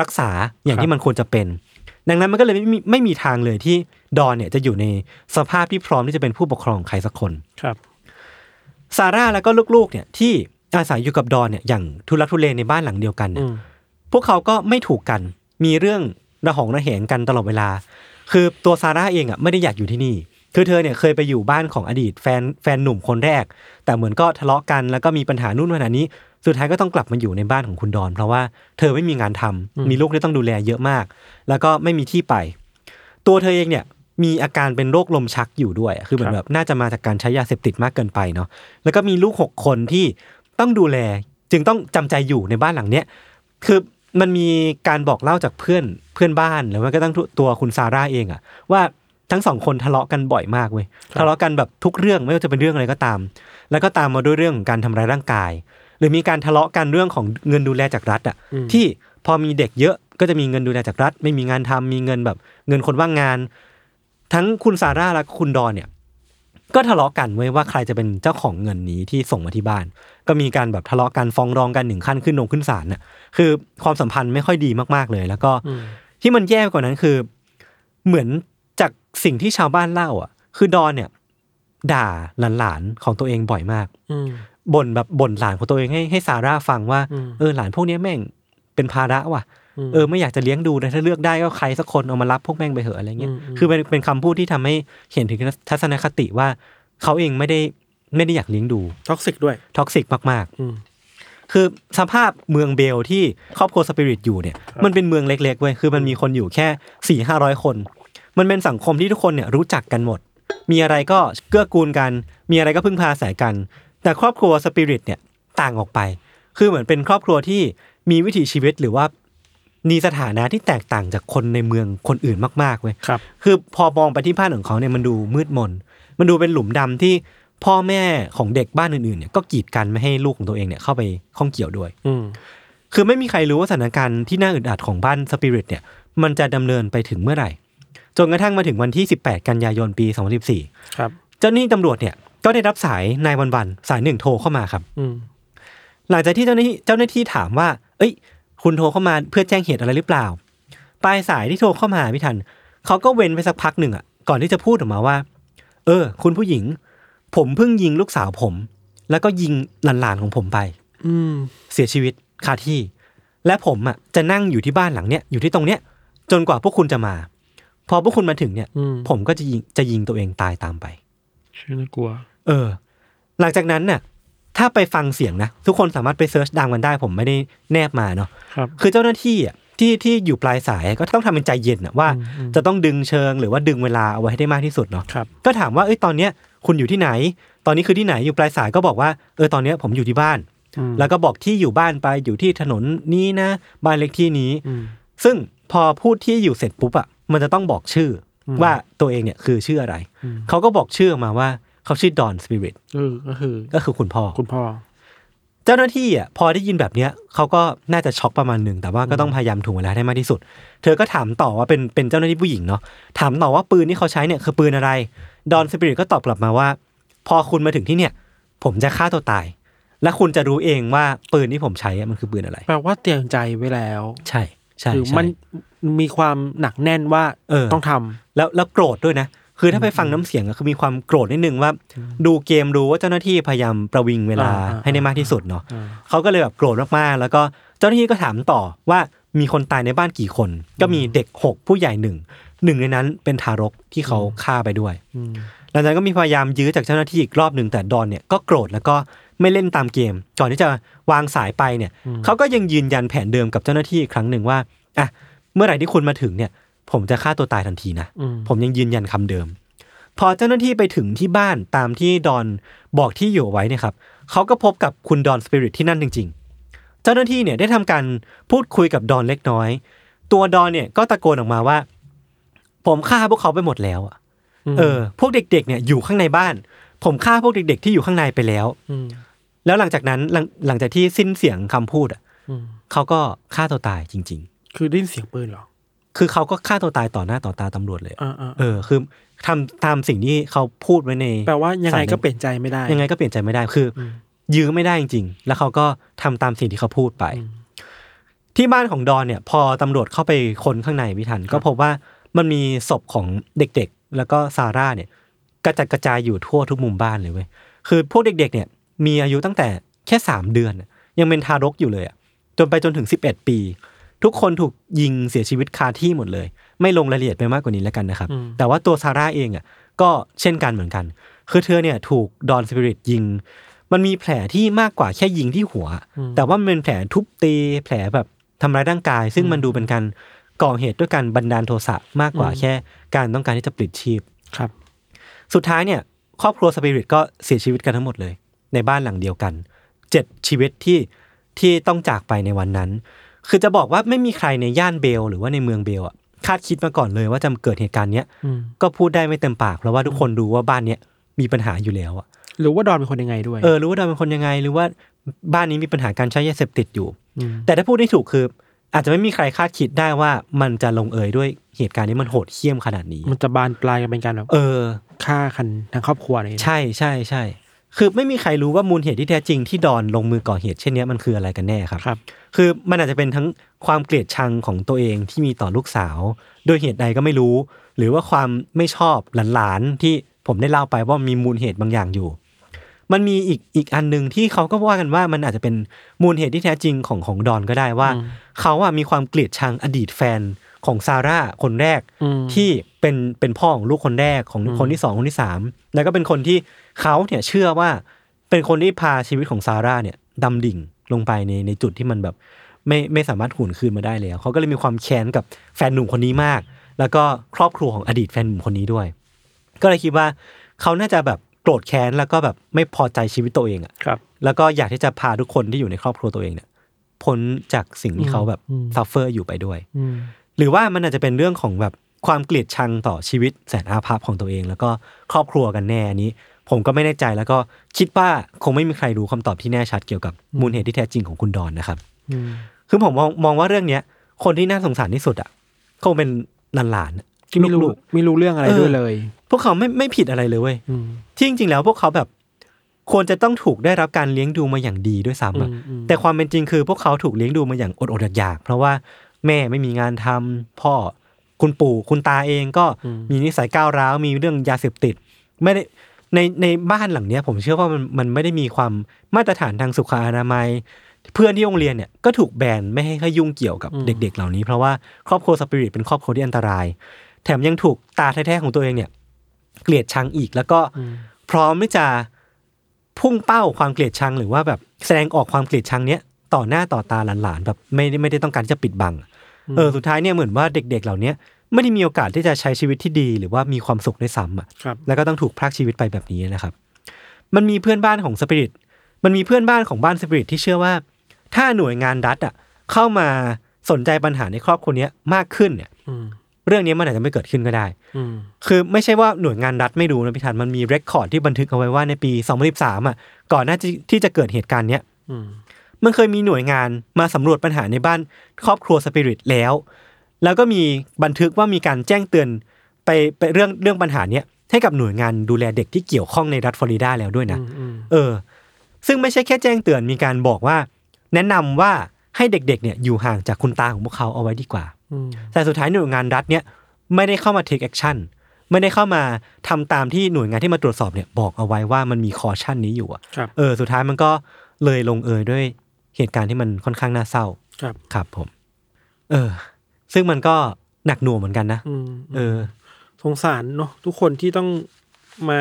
รักษาอย่างที่มันควรจะเป็น ดังนั้นมันก็เลยไม่มีไม่มีทางเลยที่ดอนเนี่ยจะอยู่ในสภาพที่พร้อมที่จะเป็นผู้ปกครองของใครสักคนครับ ซาร่าแล้วก็ลูกๆเนี่ยที่อาศัยอยู่กับดอนเนี่ยอย่างทุลักทุเลในบ้านหลังเดียวกันเนี่ยอืมพวกเขาก็ไม่ถูกกัน มีเรื่องระหองระแหงกันตลอดเวลา คือตัวซาร่าเองอะไม่ได้อยากอยู่ที่นี่ คือเธอเนี่ยเคยไปอยู่บ้านของอดีตแฟนแฟนหนุ่มคนแรก แต่เหมือนก็ทะเลาะกันแล้วก็มีปัญหานู่นปัญหานี้ สุดท้ายก็ต้องกลับมาอยู่ในบ้านของคุณดอน เพราะว่าเธอไม่มีงานทำมีลูกที่ต้องดูแลเยอะมาก แล้วก็ไม่มีที่ไป ตัวเธอเองเนี่ย มีอาการเป็นโรคลมชักอยู่ด้วยอะคือเหมือนแบบน่าจะมาจากการใช้ยาเสพติดมากเกินไปเนาะ แล้วก็มีลูกหกคนที่ต้องดูแล จึงต้องจำใจอยู่ในบ้านหลังเนี้ย คือมันมีการบอกเล่าจากเพื่อนเพื่อนบ้านหรือว่าก็ตั้งตัวคุณซาร่าเองอะว่าทั้งสองคนทะเลาะกันบ่อยมากเว้ย ทะเลาะกันแบบทุกเรื่องไม่ว่าจะเป็นเรื่องอะไรก็ตาม แล้วก็ตามมาด้วยเรื่องของการทำร้ายร่างกาย หรือมีการทะเลาะกันเรื่องของเงินดูแลจากรัฐอะที่พอมีเด็กเยอะก็จะมีเงินดูแลจากรัฐ ไม่มีงานทำมีเงินแบบ เงินคนว่างงาน ทั้งคุณซาร่าและคุณดอนเนี่ย ก็ทะเลาะกันไว้ยว่าใครจะเป็นเจ้าของเงินนี้ที่ส่งมาที่บ้าน ก็มีการแบบทะเลาะกันฟ้องร้องกันหนึ่งขั้นขึ้นลงขึ้นศาลน่ะคือความสัมพันธ์ไม่ค่อยดีมากๆเลย แล้วก็ที่มันแย่กว่านั้นคือ เหมือนจากสิ่งที่ชาวบ้านเล่า อะ คือดอนเนี่ย ด่าหลานๆของตัวเองบ่อยมากอืมบ่นแบบบ่นหลานของตัวเองให้ให้ซาร่าฟังว่าอืมเออหลานพวกเนี้ยแม่งเป็นภาระว่ะ เออไม่อยากจะเลี้ยงดูแต่ถ้าเลือกได้ก็ใครสักคนเอามารับพวกแม่งไปเหอะอะไรเงี้ยอืมอืมคือเป็นเป็นคำพูดที่ทำให้เห็นถึงทัศนคติว่าเขาเองไม่ได้ไม่ได้อยากเลี้ยงดู toxic ด้วย toxic มากอืมๆคือสภาพเมืองเบลที่ครอบครัวสปิริตอยู่เนี่ย มันเป็นเมืองเล็กๆเว้ยคือมันมีคนอยู่แค่สี่ห้าร้อยคน มันเป็นสังคมที่ทุกคนเนี่ยรู้จักกันหมด มีอะไรก็เกื้อกูลกัน มีอะไรก็พึ่งพาอาศัยกัน แต่ครอบครัวสปิริตเนี่ยต่างออกไป คือเหมือนเป็นครอบครัวที่มีวิถีชีวิตหรือว่า มีสถานะที่แตกต่างจากคนในเมืองคนอื่นมากๆเว้ยครับ คือพอมองไปที่บ้านของเขาเนี่ยมันดูมืดมน มันดูเป็นหลุมดำที่พ่อแม่ของเด็กบ้านอื่นๆเนี่ยก็กีดกันไม่ให้ลูกของตัวเองเนี่ยเข้าไปข้องเกี่ยวด้วย อืมคือไม่มีใครรู้ว่าสถานการณ์ที่น่าอึดอัดของบ้านสปิริตเนี่ย มันจะดำเนินไปถึงเมื่อไหร่ จนกระทั่งมาถึงวันที่ 18 กันยายนปี 2014 ครับ เจ้าหน้าที่ตำรวจเนี่ยก็ได้รับสายนายวันวันๆสายหนึ่งโทรเข้ามาครับอืมหลังจากที่เจ้าหน้าที่เจ้าหน้าที่ถามว่า เอ้ย คุณโทรเข้ามาเพื่อแจ้งเหตุอะไรหรือเปล่า ปลายสายที่โทรเข้ามาพี่ทันเขาก็เว้นไปสักพักหนึ่งอะก่อนที่จะพูดออกมาว่า เออ คุณผู้หญิง ผมเพิ่งยิงลูกสาวผม แล้วก็ยิงหลานๆของผมไป อืม เสียชีวิตคาที่ และผมอะจะนั่งอยู่ที่บ้านหลังเนี้ยอยู่ที่ตรงเนี้ย จนกว่าพวกคุณจะมา พอพวกคุณมาถึงเนี่ย อืม ผมก็จะยิงจะยิงตัวเองตายตามไป ชื่อน่ากลัว เออ หลังจากนั้นน่ะ ถ้าไปฟังเสียงนะ ทุกคนสามารถไปเซิร์ชดังกันได้ผมไม่ได้แนบมาเนาะครับคือเจ้าหน้าที่อะที่ที่อยู่ปลายสายก็ต้องทำเป็นใจเย็นอะว่าอืมอืมจะต้องดึงเชิงหรือว่าดึงเวลาเอาไว้ให้ได้มากที่สุดเนาะครับก็ถามว่าเอ้ยตอนเนี้ยคุณอยู่ที่ไหน ตอนนี้คือที่ไหนอยู่ปลายสายก็บอกว่าเออตอนเนี้ยผมอยู่ที่บ้านอืมแล้วก็บอกที่อยู่บ้านไปอยู่ที่ถนนนี้นะ บ้านเล็กที่นี้อืมซึ่งพอพูดที่อยู่เสร็จปุ๊บอะมันจะต้องบอกชื่ออมว่าตัวเองเนี่ยคือชื่ออะไรอืมเขาก็บอกชื่อออกมาว่า เขาชื่อดอนสปิริตเออก็คือ ก็คือคุณพ่อคุณพ่อ เจ้าหน้าที่อะพอได้ยินแบบเนี้ยเขาก็น่าจะช็อกประมาณหนึ่งแต่ว่าก็ต้องพยายามถ่วงเวลาให้มากที่สุด เธอก็ถามต่อว่าเป็นเป็นเจ้าหน้าที่ผู้หญิงเนาะถามต่อว่าปืนที่เขาใช้เนี่ยคือปืนอะไร ดอนสปิริตก็ตอบกลับมาว่า พอคุณมาถึงที่เนี่ย ผมจะฆ่าตัวตาย และคุณจะรู้เองว่าปืนที่ผมใช้อะมันคือปืนอะไรแปลว่าเตรียมใจไว้แล้ว ใช่ใช่คือใช่มันมีความหนักแน่นว่าเออต้องทำแล้วแล้วโกรธด้วยนะ คือถ้าไปฟังน้ำเสียงอะคือมีความโกรธนิดนึงว่า ดูเกมรู้ว่าเจ้าหน้าที่พยายามประวิงเวลาอ่าอ่าให้ได้มากที่สุดเนาะอ่าเขาก็เลยแบบโกรธมากๆแล้วก็เจ้าหน้าที่ก็ถามต่อว่ามีคนตายในบ้านกี่คน ก็มีเด็กหกผู้ใหญ่หนึ่งหนึ่งในนั้นเป็นทารกที่เขาฆ่าไปด้วยอืมหลังจากนั้นก็มีพยายามยื้อจากเจ้าหน้าที่อีกรอบหนึ่งแต่ดอนเนี่ยก็โกรธแล้วก็ไม่เล่นตามเกม ก่อนที่จะวางสายไปเนี่ยเขาก็ยังยืนยันแผนเดิมกับเจ้าหน้าที่อีกครั้งหนึ่งว่าอะเมื่อไหร่ที่คุณมาถึงเนี่ย ผมจะฆ่าตัวตายทันทีนะอืมผมยังยืนยันคำเดิม พอเจ้าหน้าที่ไปถึงที่บ้านตามที่ดอนบอกที่อยู่ไว้เนี่ยครับเขาก็พบกับคุณดอนสปิริตที่นั่นจริง ๆ เจ้าหน้าที่เนี่ยได้ทำการพูดคุยกับดอนเล็กน้อย ตัวดอนเนี่ยก็ตะโกนออกมาว่า ผมฆ่าพวกเขาไปหมดแล้วอะเออ พวกเด็ก ๆ เนี่ยอยู่ข้างในบ้าน ผมฆ่าพวกเด็ก ๆ ที่อยู่ข้างในไปแล้วมแล้วหลังจากนั้นหลังหลังจากที่สิ้นเสียงคำพูดอะอืมเขาก็ฆ่าตัวตายจริงคือได้ยินเสียงปืนเหรอๆ คือเขาก็ฆ่าตัวตายต่อหน้าต่อตาตำรวจเลยอ่าอ่าเออ คือทำตามสิ่งที่เขาพูดไว้ในแปลว่ายังไงสายหนึ่งก็เปลี่ยนใจไม่ได้ ยังไงก็เปลี่ยนใจไม่ได้คืออมยื้อไม่ได้จริงๆ แล้วเขาก็ทำตามสิ่งที่เขาพูดไปอืมที่บ้านของดอนเนี่ย พอตำรวจเข้าไปค้นข้างในพิทัน ก็พบว่ามันมีศพของเด็กๆ แล้วก็ซาร่าเนี่ย กระจัดกระจายอยู่ทั่วทุกมุมบ้านเลยเว้ยคือพวกเด็ก ๆ เนี่ย มีอายุตั้งแต่แค่สามเดือนน่ะยังเป็นทารกอยู่เลยอะจนไปจนถึงสิบเอ็ดปี ทุกคนถูกยิงเสียชีวิตคาที่หมดเลย ไม่ลงรายละเอียดไปมากกว่านี้แล้วกันนะครับอืมแต่ว่าตัวซาร่าเองอะก็เช่นกันเหมือนกัน คือเธอเนี่ยถูกดอนสปิริตยิง มันมีแผลที่มากกว่าแค่ยิงที่หัว แต่ว่ามันเป็นแผลทุบตีแผลแบบทำร้ายร่างกาย ซึ่งมันดูเป็นการก่อเหตุด้วยการบันดาลโทสะมากกว่าแค่การต้องการที่จะปลิดชีพครับ สุดท้ายเนี่ย ครอบครัวสปิริตก็เสียชีวิตกันทั้งหมดเลย ในบ้านหลังเดียวกันเจ็ดชีวิตที่ที่ต้องจากไปในวันนั้น คือจะบอกว่าไม่มีใครในย่านเบล หรือว่าในเมืองเบลอะคาดคิดมาก่อนเลยว่าจะเกิดเหตุการณ์เนี้ยอืมก็พูดได้ไม่เต็มปาก เพราะว่าทุกคนรู้ว่าบ้านเนี้ยมีปัญหาอยู่แล้วอะหรือว่าดอนเป็นคนยังไงด้วยเออรู้ว่าดอนเป็นคนยังไงหรือว่าบ้านนี้มีปัญหาการใช้ยาเสพติดอยู่มแต่ถ้าพูดได้ถูกคือ อาจจะไม่มีใครคาดคิดได้ว่ามันจะลงเอยด้วยเหตุการณ์นี้มันโหดเหี้ยมขนาดนี้ มันจะบานปลายกันเป็นการแบบเออฆ่ากันทั้งครอบครัวเลยนะใช่ใช่ใช่ คือไม่มีใครรู้ว่ามูลเหตุที่แท้จริงที่ดอนลงมือก่อเหตุเช่นเนี้ยมันคืออะไรกันแน่ครับครับ คือมันอาจจะเป็นทั้งความเกลียดชังของตัวเองที่มีต่อลูกสาว โดยเหตุใดก็ไม่รู้ หรือว่าความไม่ชอบหลานๆที่ผมได้เล่าไปว่ามีมูลเหตุบางอย่างอยู่ มันมีอีกอีกอันหนึ่งที่เขาก็ว่ากันว่ามันอาจจะเป็นมูลเหตุที่แท้จริงของของดอนก็ได้ว่าอืมเขาอะมีความเกลียดชังอดีตแฟนของซาร่าคนแรกอืมที่เป็นเป็นพ่อของลูกคนแรกของคนที่สองคนที่สามแล้วก็เป็นคนที่ เขาเนี่ยเชื่อว่าเป็นคนที่พาชีวิตของซาร่าเนี่ยดำดิ่งลงไปในในจุดที่มันแบบไม่ไม่สามารถหุนคืนมาได้แล้วเขาก็เลยมีความแค้นกับแฟนหนุ่มคนนี้มาก แล้วก็ครอบครัวของอดีตแฟนหนุ่มคนนี้ด้วย ก็เลยคิดว่าเขาน่าจะแบบโกรธแค้นแล้วก็แบบไม่พอใจชีวิตตัวเองอะครับแล้วก็อยากที่จะพาทุกคนที่อยู่ในครอบครัวตัวเองเนี่ยพ้นจากสิ่งที่เขาแบบอืม suffer อยู่ไปด้วยอืมหรือว่ามันอาจจะเป็นเรื่องของแบบความเกลียดชังต่อชีวิตแสนอาภัพของตัวเอง แล้วก็ครอบครัวกันแน่อันนี้ ผมก็ไม่แน่ใจแล้วก็คิดว่าคงไม่มีใครรู้คำตอบที่แน่ชัดเกี่ยวกับมูลเหตุที่แท้จริงของคุณดอนนะครับอืมคือผมมองมองว่าเรื่องเนี้ย คนที่น่าสงสารที่สุดอะคงเป็นหลานๆที่ไม่รู้ลูกไม่รู้เรื่องอะไรเออด้วยเลยๆพวกเขาไม่ไม่ผิดอะไรเลยเว้ยอืมที่จริงๆแล้วพวกเขาแบบควรจะต้องถูกได้รับการเลี้ยงดูมาอย่างดีด้วยซ้ำอะอืมอืมแต่ความเป็นจริงคือพวกเขาถูกเลี้ยงดูมาอย่างอดๆอยากๆเพราะว่าแม่ไม่มีงานทำพ่อคุณปู่คุณตาเองก็มีนิสัยก้าวร้าวมีเรื่องยาเสพติด ไม่ได้ ในในบ้านหลังเนี้ยผมเชื่อว่ามันมันไม่ได้มีความมาตรฐานทางสุขอนามัย เพื่อนที่โรงเรียนเนี่ยก็ถูกแบนไม่ให้เขายุ่งเกี่ยวกับเด็ก ๆ เหล่านี้ เพราะว่าครอบครัวสปิริตเป็นครอบครัวที่อันตราย แถมยังถูกตาแท้ๆของตัวเองเนี่ย เกลียดชังอีกแล้วก็พร้อมที่จะพุ่งเป้าความเกลียดชัง หรือว่าแบบแสดงออกความเกลียดชังเนี้ยต่อหน้าต่อตาหลานๆแบบไม่ได้ไม่ได้ต้องการที่จะปิดบังเออสุดท้ายเนี่ยเหมือนว่าเด็ก ๆ เหล่าเนี้ย ไม่ได้มีโอกาสที่จะใช้ชีวิตที่ดี หรือว่ามีความสุขได้วยซ้ำอะครับแล้วก็ต้องถูกพรากชีวิตไปแบบนี้นะครับ มันมีเพื่อนบ้านของสปิริตมันมีเพื่อนบ้านของบ้านสปิริตที่เชื่อว่า ถ้าหน่วยงานรัฐอะเข้ามาสนใจปัญหาในครอบครัวเนี้ยมากขึ้นเนี่ยอืมเรื่องนี้มันอาจจะไม่เกิดขึ้นก็ได้อืมคือไม่ใช่ว่าหน่วยงานรัฐไม่รู้นะพี่ธันมันมีเรคคอร์ดที่บันทึกเอาไว้ว่าในปี 2013อะก่อนหน้าที่ที่จะเกิดเหตุการณ์เนี้ยอืมมันเคยมีหน่วยงานมาสำรวจปัญหาในบ้านครอบครัวสปิริตแล้ว แล้วก็มีบันทึกว่ามีการแจ้งเตือนไปไปเรื่องเรื่องปัญหาเนี้ยให้กับหน่วยงานดูแลเด็กที่เกี่ยวข้องในรัฐฟลอริดาแล้วด้วยนะอืมอืมเออ ซึ่งไม่ใช่แค่แจ้งเตือนมีการบอกว่า แนะนำว่าให้เด็กๆเนี่ยอยู่ห่างจากคุณตาของพวกเขาเอาไว้ดีกว่าอืมแต่สุดท้ายหน่วยงานรัฐเนี่ยไม่ได้เข้ามา take action ไม่ได้เข้ามาทำตามที่หน่วยงานที่มาตรวจสอบเนี่ยบอกเอาไว้ว่ามันมีคอชั่นนี้อยู่อะครับเออสุดท้ายมันก็เลยลงเอยด้วยเหตุการณ์ที่มันค่อนข้างน่าเศร้าครับครับผม เออ ซึ่งมันก็หนักหน่วงเหมือนกันนะอืมเออสงสารเนาะทุกคนที่ต้องมา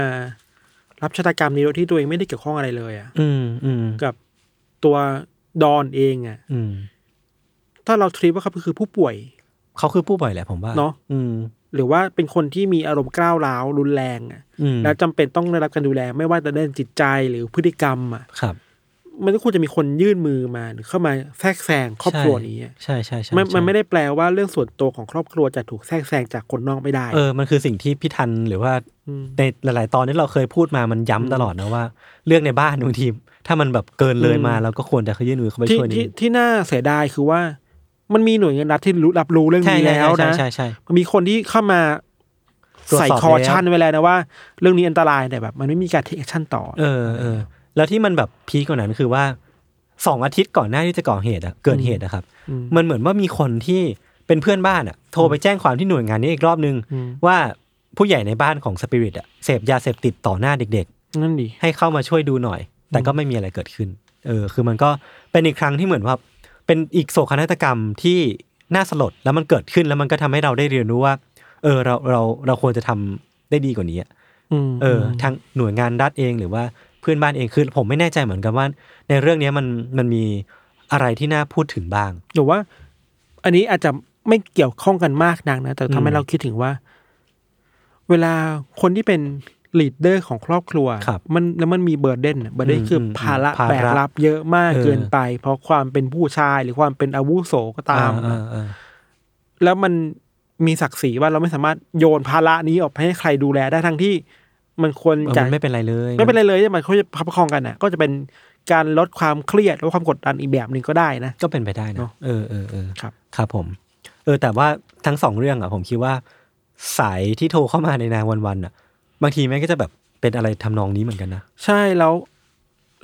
รับชะตากรรมนี้โดยที่ตัวเองไม่ได้เกี่ยวข้องอะไรเลยอะอืมอืมกับตัวดอนเองอะอืม ถ้าเราทรีว่าเขาคือผู้ป่วย เขาคือผู้ป่วยแหละผมว่าเนอะอืม หรือว่าเป็นคนที่มีอารมณ์กล้าวร้าวรุนแรงอะอืมแล้วจำเป็นต้องได้รับการดูแล ไม่ว่าจะด้านจิตใจหรือพฤติกรรมอะครับ มันก็ควรจะมีคนยื่นมือมาหรือเข้ามาแทรกแซงครอบครัวนี้อะใช่ใช่ใช่มันมันใช่ไม่ได้แปลว่าเรื่องส่วนตัวของครอบครัวจะถูกแทรกแซงจากคนนอกไม่ได้ เออมันคือสิ่งที่พี่ทันหรือว่ามในหลาย ๆ ตอนที่เราเคยพูดมามันย้ำตลอดนะว่า เรื่องในบ้านบางทีถ้ามันแบบเกินเลยมาอืมเราก็ควรจะยื่นมือเข้าไปที่ช่วยนิดที่นึงที่น่าเสียดายคือว่า มันมีหน่วยงานรัฐที่รู้รับรู้เรื่องใช่นี้ใช่แล้วใช่นะใช่ใช่มันมีคนที่เข้ามาตรวจสอบใส่คอแล้วชั่นไว้แล้วนะว่า เรื่องนี้อันตรายแต่แบบ มันไม่มีการ take action ต่อ เออเออ แล้วที่มันแบบ peak กว่านั้นคือว่าสองอาทิตย์ก่อนหน้าที่จะก่อเหตุอะเกิดเหตุอะครับอืมมันเหมือนว่ามีคนที่เป็นเพื่อนบ้านอะโทรไปแจ้งความที่หน่วยงานนี้อีกรอบนึงอืมว่าผู้ใหญ่ในบ้านของสปิริตอะเสพยาเสพติดต่อหน้าเด็กนั่นดิๆให้เข้ามาช่วยดูหน่อย แต่ก็ไม่มีอะไรเกิดขึ้น เออ คือมันก็เป็นอีกครั้งที่เหมือนว่า เป็นอีกโศกนาฏกรรมที่น่าสลดแล้วมันเกิดขึ้นแล้วมันก็ทำให้เราได้เรียนรู้ว่า เออเราเราเราควรจะทำได้ดีกว่านี้อะอืมเออทางหน่วยงานรัฐเองหรือว่า เพื่อนบ้านเองคือผมไม่แน่ใจเหมือนกันว่า ในเรื่องเนี้ยมันมันมีอะไรที่น่าพูดถึงบ้างหรือว่า อันนี้อาจจะไม่เกี่ยวข้องกันมากนักนะ แต่ทำให้อืมเราคิดถึงว่า เวลาคนที่เป็น leader ของครอบครัวครับมันแล้วมันมี burden burden อืมคืออมภาระภาระแบกรับเยอะมากเออเกินไป เพราะความเป็นผู้ชายหรือความเป็นอาวุโสก็ตามอ่าอ่าแล้วมันมีศักดิ์ศรีว่าเราไม่สามารถโยนภาระนี้ออกไปให้ใครดูแลได้ทั้งที่ มันควรเออจะมันไม่เป็นไรเลย ไม่เป็นไรเลยที่มันเขาจะประคองกันอะ ก็จะเป็นการลดความเครียดลดความกดดันอีกแบบหนึ่งก็ได้นะ ก็เป็นไปได้เนนะอะเออเออเออครับ ครับผม เออ แต่ว่าทั้งสองเรื่องอะ ผมคิดว่า สายที่โทรเข้ามาในนางวันวันๆอะ บางทีแม่งก็จะแบบเป็นอะไรทำนองนี้เหมือนกันนะใช่แล้ว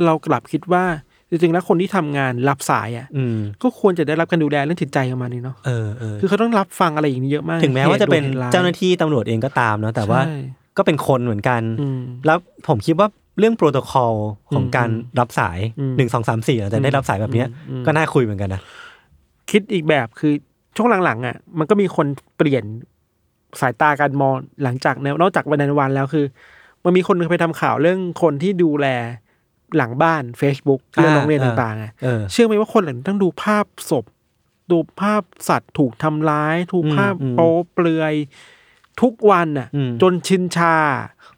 เรากลับคิดว่าจริงๆแล้วคนที่ทำงานรับสายอะอืมก็ควรจะได้รับการดูแลเรื่องจิตใจประมาณนี้เนาะเออเออคือเขาต้องรับฟังอะไรอย่างนี้เยอะมาก ถึงแม้ว่าจะเป็นหตุด่วหตุร้ยเจ้าหน้าที่ตำรวจเองก็ตามเนาะแต่ว่าใช่ ก็เป็นคนเหมือนกันอืมแล้วผมคิดว่าเรื่องโปรโตคอลของอืมการรับสายอืมหนึ่งสองสามสี่แต่ได้รับสายแบบเนี้ยอืมก็น่าคุยเหมือนกันนะคิดอีกแบบคือช่วงหลังๆอะ มันก็มีคนเปลี่ยนสายตาการมองหลังจากแนวนอกจากวันนันวันแล้วคือ มันมีคนหนึงไปทำข่าวเรื่องคนที่ดูแลหลังบ้าน Facebook เรื่องโรงเรียนต่างๆอะเออเชื่อไหมว่าคนเหล่านี้ต้องดูภาพศพ ดูภาพสัตว์ถูกทำร้าย ถูกอืมภาพอืมโป๊เปลือย ทุกวันน่ะ อืม จนชินชา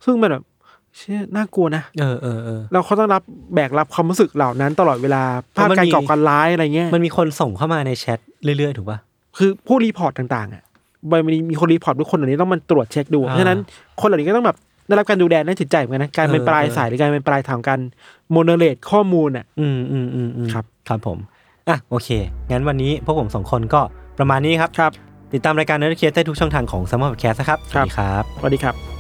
ซึ่งมันแบบเชื่อน่ากลัวนะเออเออเออ เราเขาต้องรับแบกรับความรู้สึกเหล่านั้นตลอดเวลาภาพมันการมีก่อการร้ายอะไรเงี้ย มันมีคนส่งเข้ามาในแชทเรื่อยๆ ถูกป่ะ คือผู้ report ต่างๆอะมันมีมีคน report ทุกคนเหล่านี้ต้องมันตรวจเช็คดูอ่าเพราะฉะนั้นคนเหล่านี้ก็ต้องแบบได้รับการดูแลด้านจิตใจเหมือนกันนะ การเป็นเออปลายเออ สายหรือการเป็นปลายทางการ moderate ข้อมูลอะ อืมอืมอืมอืมครับ ครับผม อะ โอเค งั้นวันนี้พวกผมสองคนก็ประมาณนี้ครับ ครับ ติดตามรายการเนื้อเคสได้ทุกช่องทางของ s ัมมอร์แคสนะครับสครัวัสบดีครับ สวัสดีครับ